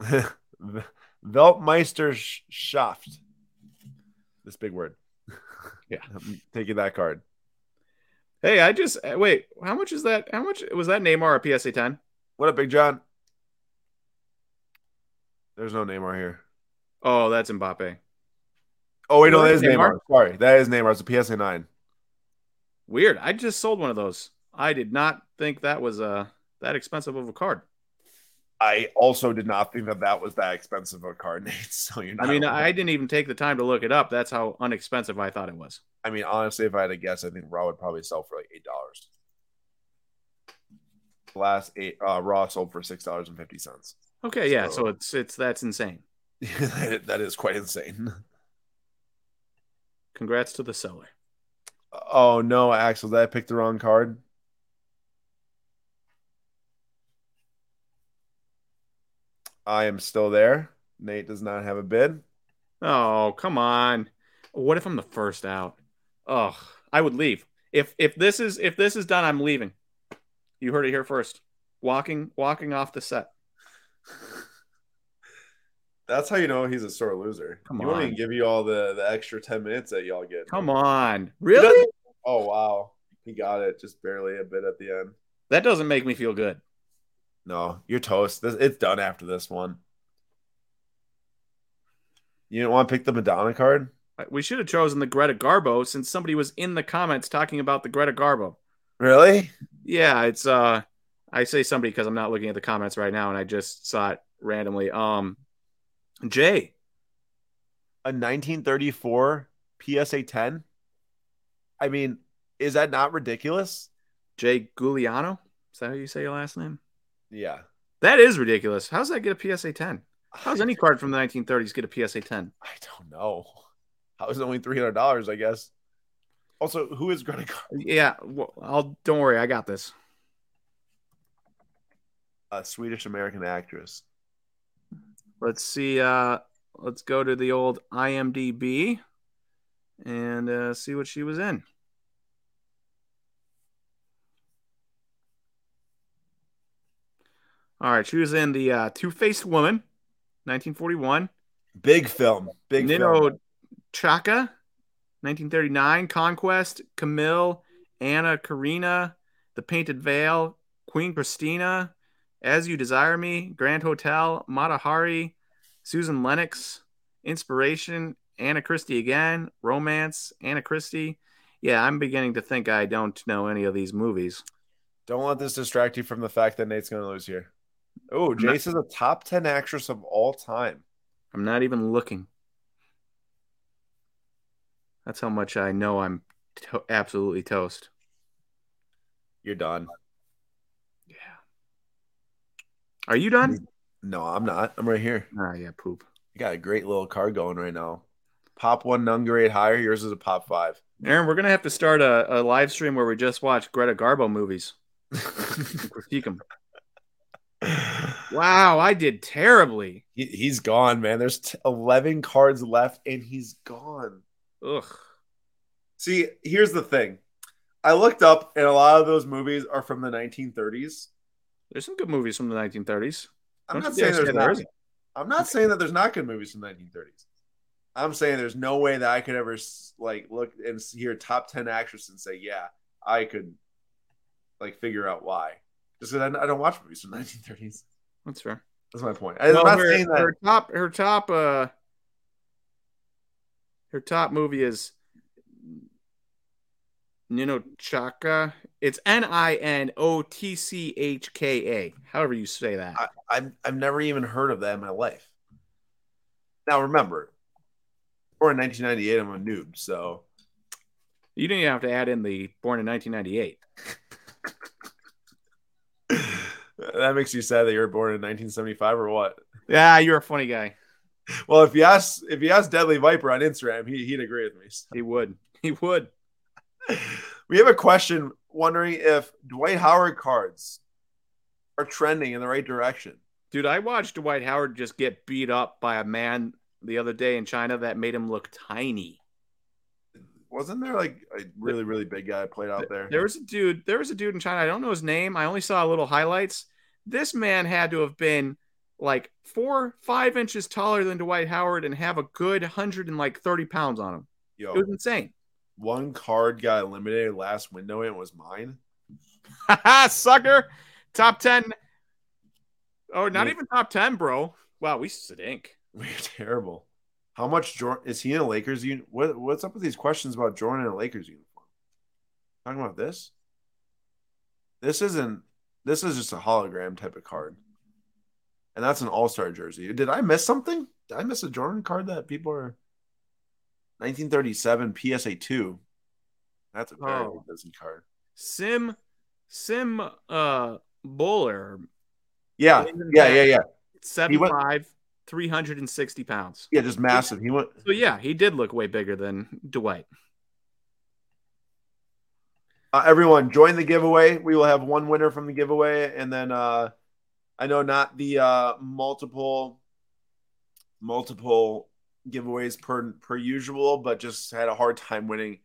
Um, Weltmeister Sch- Schaft. This big word. Yeah. I'm taking that card. Hey, I just uh, wait. How much is that? How much was that Neymar a PSA 10? What up, Big John? There's no Neymar here. Oh, that's Mbappe. Oh wait, no, that is Neymar. Neymar? Sorry, that is Neymar. It's a PSA nine. Weird. I just sold one of those. I did not think that was uh that expensive of a card. I also did not think that that was that expensive of a card, Nate. So you're I mean. I didn't even take the time to look it up. That's how inexpensive I thought it was. I mean, honestly, if I had to guess, I think Raw would probably sell for like eight dollars. Last eight uh, Raw sold for six dollars and fifty cents. Okay, yeah. So- So it's it's that's insane. that is quite insane. Congrats to the seller. Oh no, Axel, did I pick the wrong card? I am still there. Nate does not have a bid. Oh, come on. What if I'm the first out? Ugh, I would leave. If if this is if this is done, I'm leaving. You heard it here first. Walking walking off the set. That's how you know he's a sore loser. Come he won't on. even give you all the, the extra ten minutes that y'all get. Come on. Really? Oh wow, he got it just barely a bit at the end. That doesn't make me feel good. No, you're toast. This, it's done after this one. You didn't want to pick the Madonna card? We should have chosen the Greta Garbo since somebody was in the comments talking about the Greta Garbo. Really? Yeah, it's uh I say somebody because I'm not looking at the comments right now and I just saw it randomly. Um Jay. A 1934 PSA 10? I mean, is that not ridiculous? Jay Guliano? Is that how you say your last name? Yeah. That is ridiculous. How does that get a PSA 10? How's any card from the 1930s get a PSA 10? I don't know. How is it only $300, I guess? Also, who is Greta Garbo? Yeah, well, I'll don't worry, I got this. A Swedish American actress. Let's see. Uh, let's go to the old IMDb and uh, see what she was in. All right, she was in the uh, Two Faced Woman, 1941. Big film. Big film. Nino Chaka, 1939. Conquest, Camille, Anna Karina, The Painted Veil, Queen Christina, As You Desire Me, Grand Hotel, Mata Hari, Susan Lennox, Inspiration, Anna Christie again, Romance, Anna Christie. Yeah, I'm beginning to think I don't know any of these movies. Don't let this distract you from the fact that Nate's going to lose here. Oh, Jace is a top 10 actress of all time. I'm not even looking. That's how much I know I'm to- absolutely toast. You're done. Yeah. Are you done? No, I'm not. I'm right here. Ah, yeah, poop. You got a great little card going right now. Pop one, none grade higher. Yours is a pop five. Aaron, we're gonna have to start a, a live stream where we just watch Greta Garbo movies. Critique them. Wow, I did terribly. He, he's gone, man. There's t- 11 cards left, and he's gone. Ugh. See, here's the thing. I looked up, and a lot of those movies are from the 1930s. There's some good movies from the 1930s. I'm Don't not saying there's not. I'm not saying that there's not good movies from the 1930s. I'm saying there's no way that I could ever like look and hear top 10 actresses and say, yeah, I could like figure out why. Just because I, I don't watch movies from the 1930s. That's fair. That's my point. I'm Well, not her, saying that. her top, her top, uh, Her top movie is Nino Chaka. It's N I N O T C H K A. However you say that. I, I've I've never even heard of that in my life. Now remember, born in 1998, I'm a noob, so you didn't even have to add in the born in 1998. that makes you sad that you were born in 1975 or what? Yeah, you're a funny guy. Well, if you ask if you ask Deadly Viper on Instagram, he, he'd agree with me. So. He would. He would. We have a question wondering if Dwight Howard cards are trending in the right direction. Dude, I watched Dwight Howard just get beat up by a man the other day in China that made him look tiny. Wasn't there like a really really big guy played out there? There was a dude. There was a dude in China. I don't know his name. I only saw a little highlights. This man had to have been like four, five inches taller than Dwight Howard and have a good hundred and like thirty pounds on him. Yo, It was insane. one card got eliminated last window and it was mine. Sucker. Top ten. Oh, not Yeah. even top ten, bro. Wow, we stink. We're terrible. How much Jordan is he in a Lakers uniform? What what's up with these questions about Jordan in a Lakers uniform? Talking about this? This isn't. This is just a hologram type of card, and that's an All Star jersey. Did I miss something? Did I miss a Jordan card that people are? 1937 PSA two. That's a very Oh. busy card. Sim, Sim, uh, Bhullar, Yeah, yeah, yeah, yeah, seven five, three hundred and sixty pounds. yeah. Just massive. He went. So yeah, he did look way bigger than Dwight. Uh, everyone, join the giveaway. We will have one winner from the giveaway, and then uh, I know not the uh, multiple multiple giveaways per per usual, but just had a hard time winning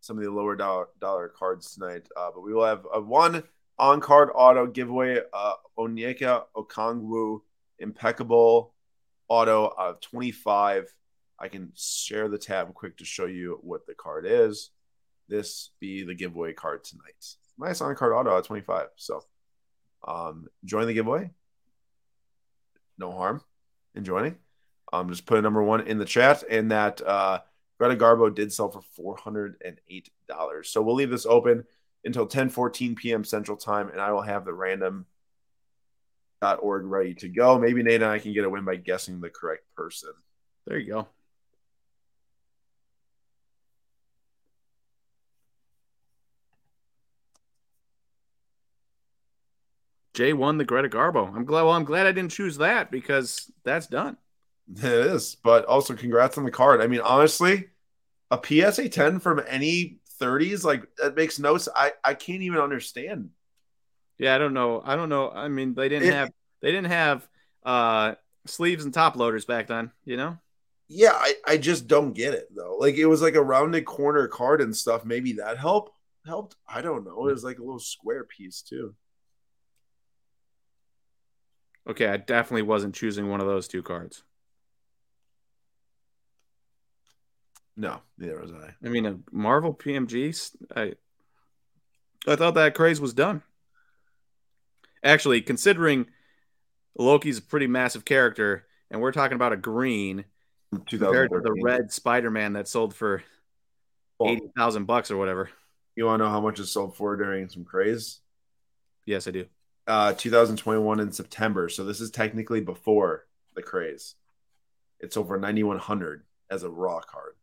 some of the lower dollar, dollar cards tonight. Uh, but we will have a one on card auto giveaway. Uh, Onyeka Okongwu, impeccable auto of twenty five. I can share the tab quick to show you what the card is this be the giveaway card tonight. Nice on card auto at 25. So um join the giveaway. No harm in joining. Um just put a number one in the chat and that uh Greta Garbo did sell for $408. So we'll leave this open until 10 14 p.m. Central Time, and I will have the random org ready to go. Maybe Nate and I can get a win by guessing the correct person. There you go. Jay won the Greta Garbo. I'm glad. Well, I'm glad I didn't choose that because that's done. It is, but also congrats on the card. I mean, honestly, a PSA 10 from any 30s, like that makes no sense. I, I can't even understand. Yeah, I don't know. I don't know. I mean, they didn't It- have they didn't have uh sleeves and top loaders back then. You know. Yeah, I, I just don't get it though. Like it was like a rounded corner card and stuff. Maybe that helped helped. I don't know. It was like a little square piece too. Okay, I definitely wasn't choosing one of those two cards. No, neither was I. I mean, a Marvel PMG. I I thought that craze was done. Actually, considering Loki's a pretty massive character, and we're talking about a green compared to the red Spider-Man that sold for eighty thousand bucks or whatever. You want to know how much it sold for during some craze? Yes, I do. Uh, 2021 in September. So this is technically before the craze. It's over 9100 as a raw card.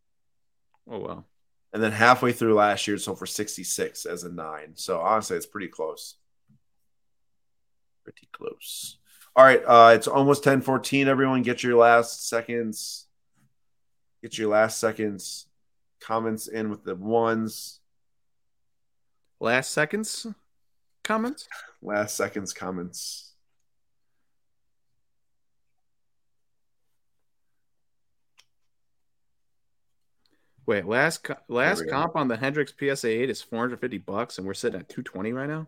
Oh well. And then halfway through last year, it's over 66 as a nine. So honestly, it's pretty close. Pretty close. All right. Uh, it's almost 10 14. Everyone, get your last seconds. Get your last seconds comments in with the ones. Last seconds comments. Last seconds comments. Wait, last co- last go. comp on the Hendrix PSA eight is four hundred fifty bucks, and we're sitting at two twenty right now.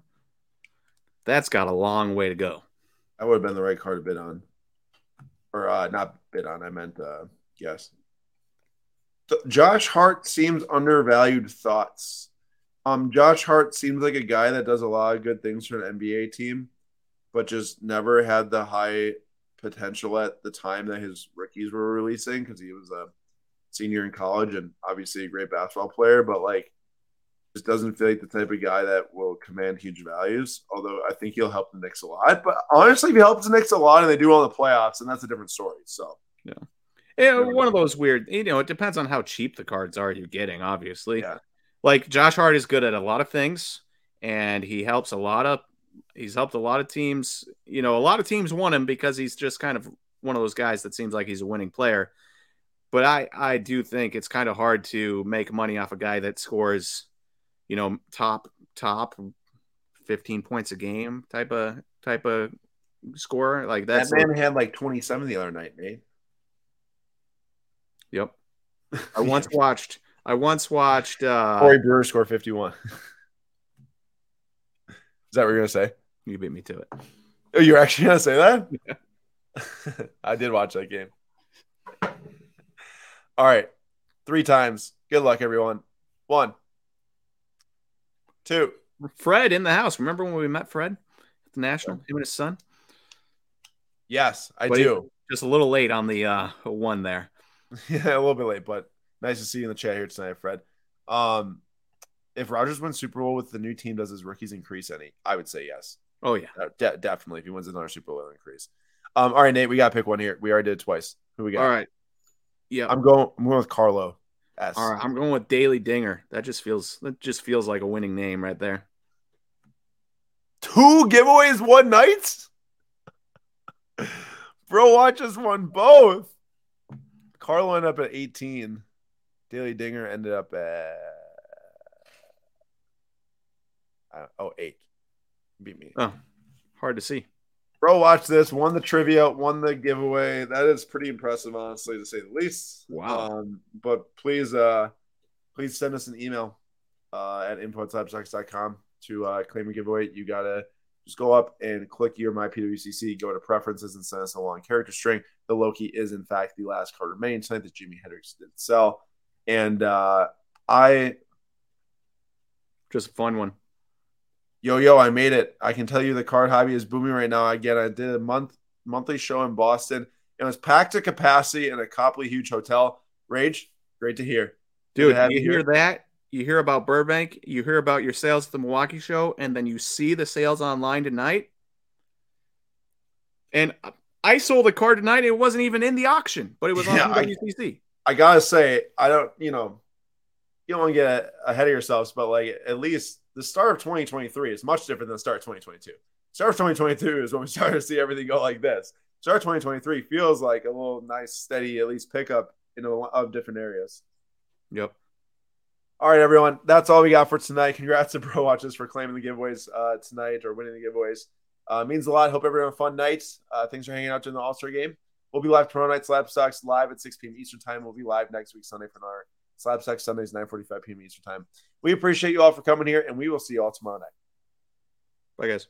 That's got a long way to go. That would have been the right card to bid on. Or uh, not bid on. I meant uh, yes. Josh Hart seems undervalued. Thoughts. Um, Josh Hart seems like a guy that does a lot of good things for an NBA team, but just never had the high potential at the time that his rookies were releasing because he was a senior in college and obviously a great basketball player, but like just doesn't feel like the type of guy that will command huge values. Although I think he'll help the Knicks a lot. But honestly, if he helps the Knicks a lot and they do well in the playoffs, and that's a different story. So yeah. Yeah, one of those weird. You know, it depends on how cheap the cards are you're getting. Obviously, yeah. Like Josh Hart is good at a lot of things, and he helps a lot of. He's helped a lot of teams. You know, a lot of teams want him because he's just kind of one of those guys that seems like he's a winning player. But I, I do think it's kind of hard to make money off a guy that scores, you know, top top 15 points a game type of type of scorer. Like that man like, had like 27 the other night, Nate. Yep. I once watched I once watched uh Corey Brewer score 51. Is that what you're gonna say? You beat me to it. Oh, you're actually gonna say that? Yeah. I did watch that game. All right. Three times. Good luck, everyone. One. Two. Fred in the house. Remember when we met Fred at the National? Him and his son? Yes, I but do. Just a little late on the uh, one there. Yeah, a little bit late, but nice to see you in the chat here tonight, Fred. Um, if Rodgers wins Super Bowl with the new team, does his rookies increase any? I would say yes. Oh yeah, uh, de- definitely. If he wins another Super Bowl, it'll increase. Um, all right, Nate, we got to pick one here. We already did twice. Who we got? All right. Yeah, I'm going. I'm going with Carlo. S. All right, I'm going with Daily Dinger. That just feels. That just feels like a winning name right there. Two giveaways, one night. Bro, watches won both. Carlo ended up at 18. Daily Dinger ended up at uh, oh eight. Beat me. Oh, hard to see. Bro, watch this. Won the trivia, won the giveaway. That is pretty impressive, honestly, to say the least. Wow. Um, but please, uh, please send us an email uh, at info.com to uh, claim a giveaway. You gotta just go up and click your my PWCC, go to preferences, and send us a long character string. The Loki is in fact the last card remaining tonight that Jimi Hendrix did sell, and uh, I just a fun one. Yo, yo, I made it. I can tell you the card hobby is booming right now. Again, I did a month monthly show in Boston. It was packed to capacity in a Copley huge hotel. Rage, great to hear. Dude, you hear that? You hear about Burbank, you hear about your sales at the Milwaukee show, and then you see the sales online tonight. And I sold a card tonight. It wasn't even in the auction, but it was on yeah, WCC. I, gotta say, I don't, you know, you don't want to get ahead of yourselves, but like at least the start of 2023 is much different than the start of 2022. Start of 2022 is when we started to see everything go like this. Start of 2023 feels like a little nice, steady, at least pickup in a lot of different areas. Yep. All right, everyone. That's all we got for tonight. Congrats to Bro Watches for claiming the giveaways uh, tonight or winning the giveaways. Uh, means a lot. Hope everyone a fun night. Uh, thanks for hanging out during the All Star game. We'll be live tomorrow night, Slab Stocks live at 6 p.m. Eastern Time. We'll be live next week, Sunday, for our Slab Stocks Sundays, 9:45 p.m. Eastern Time. We appreciate you all for coming here, and we will see you all tomorrow night. Bye, guys.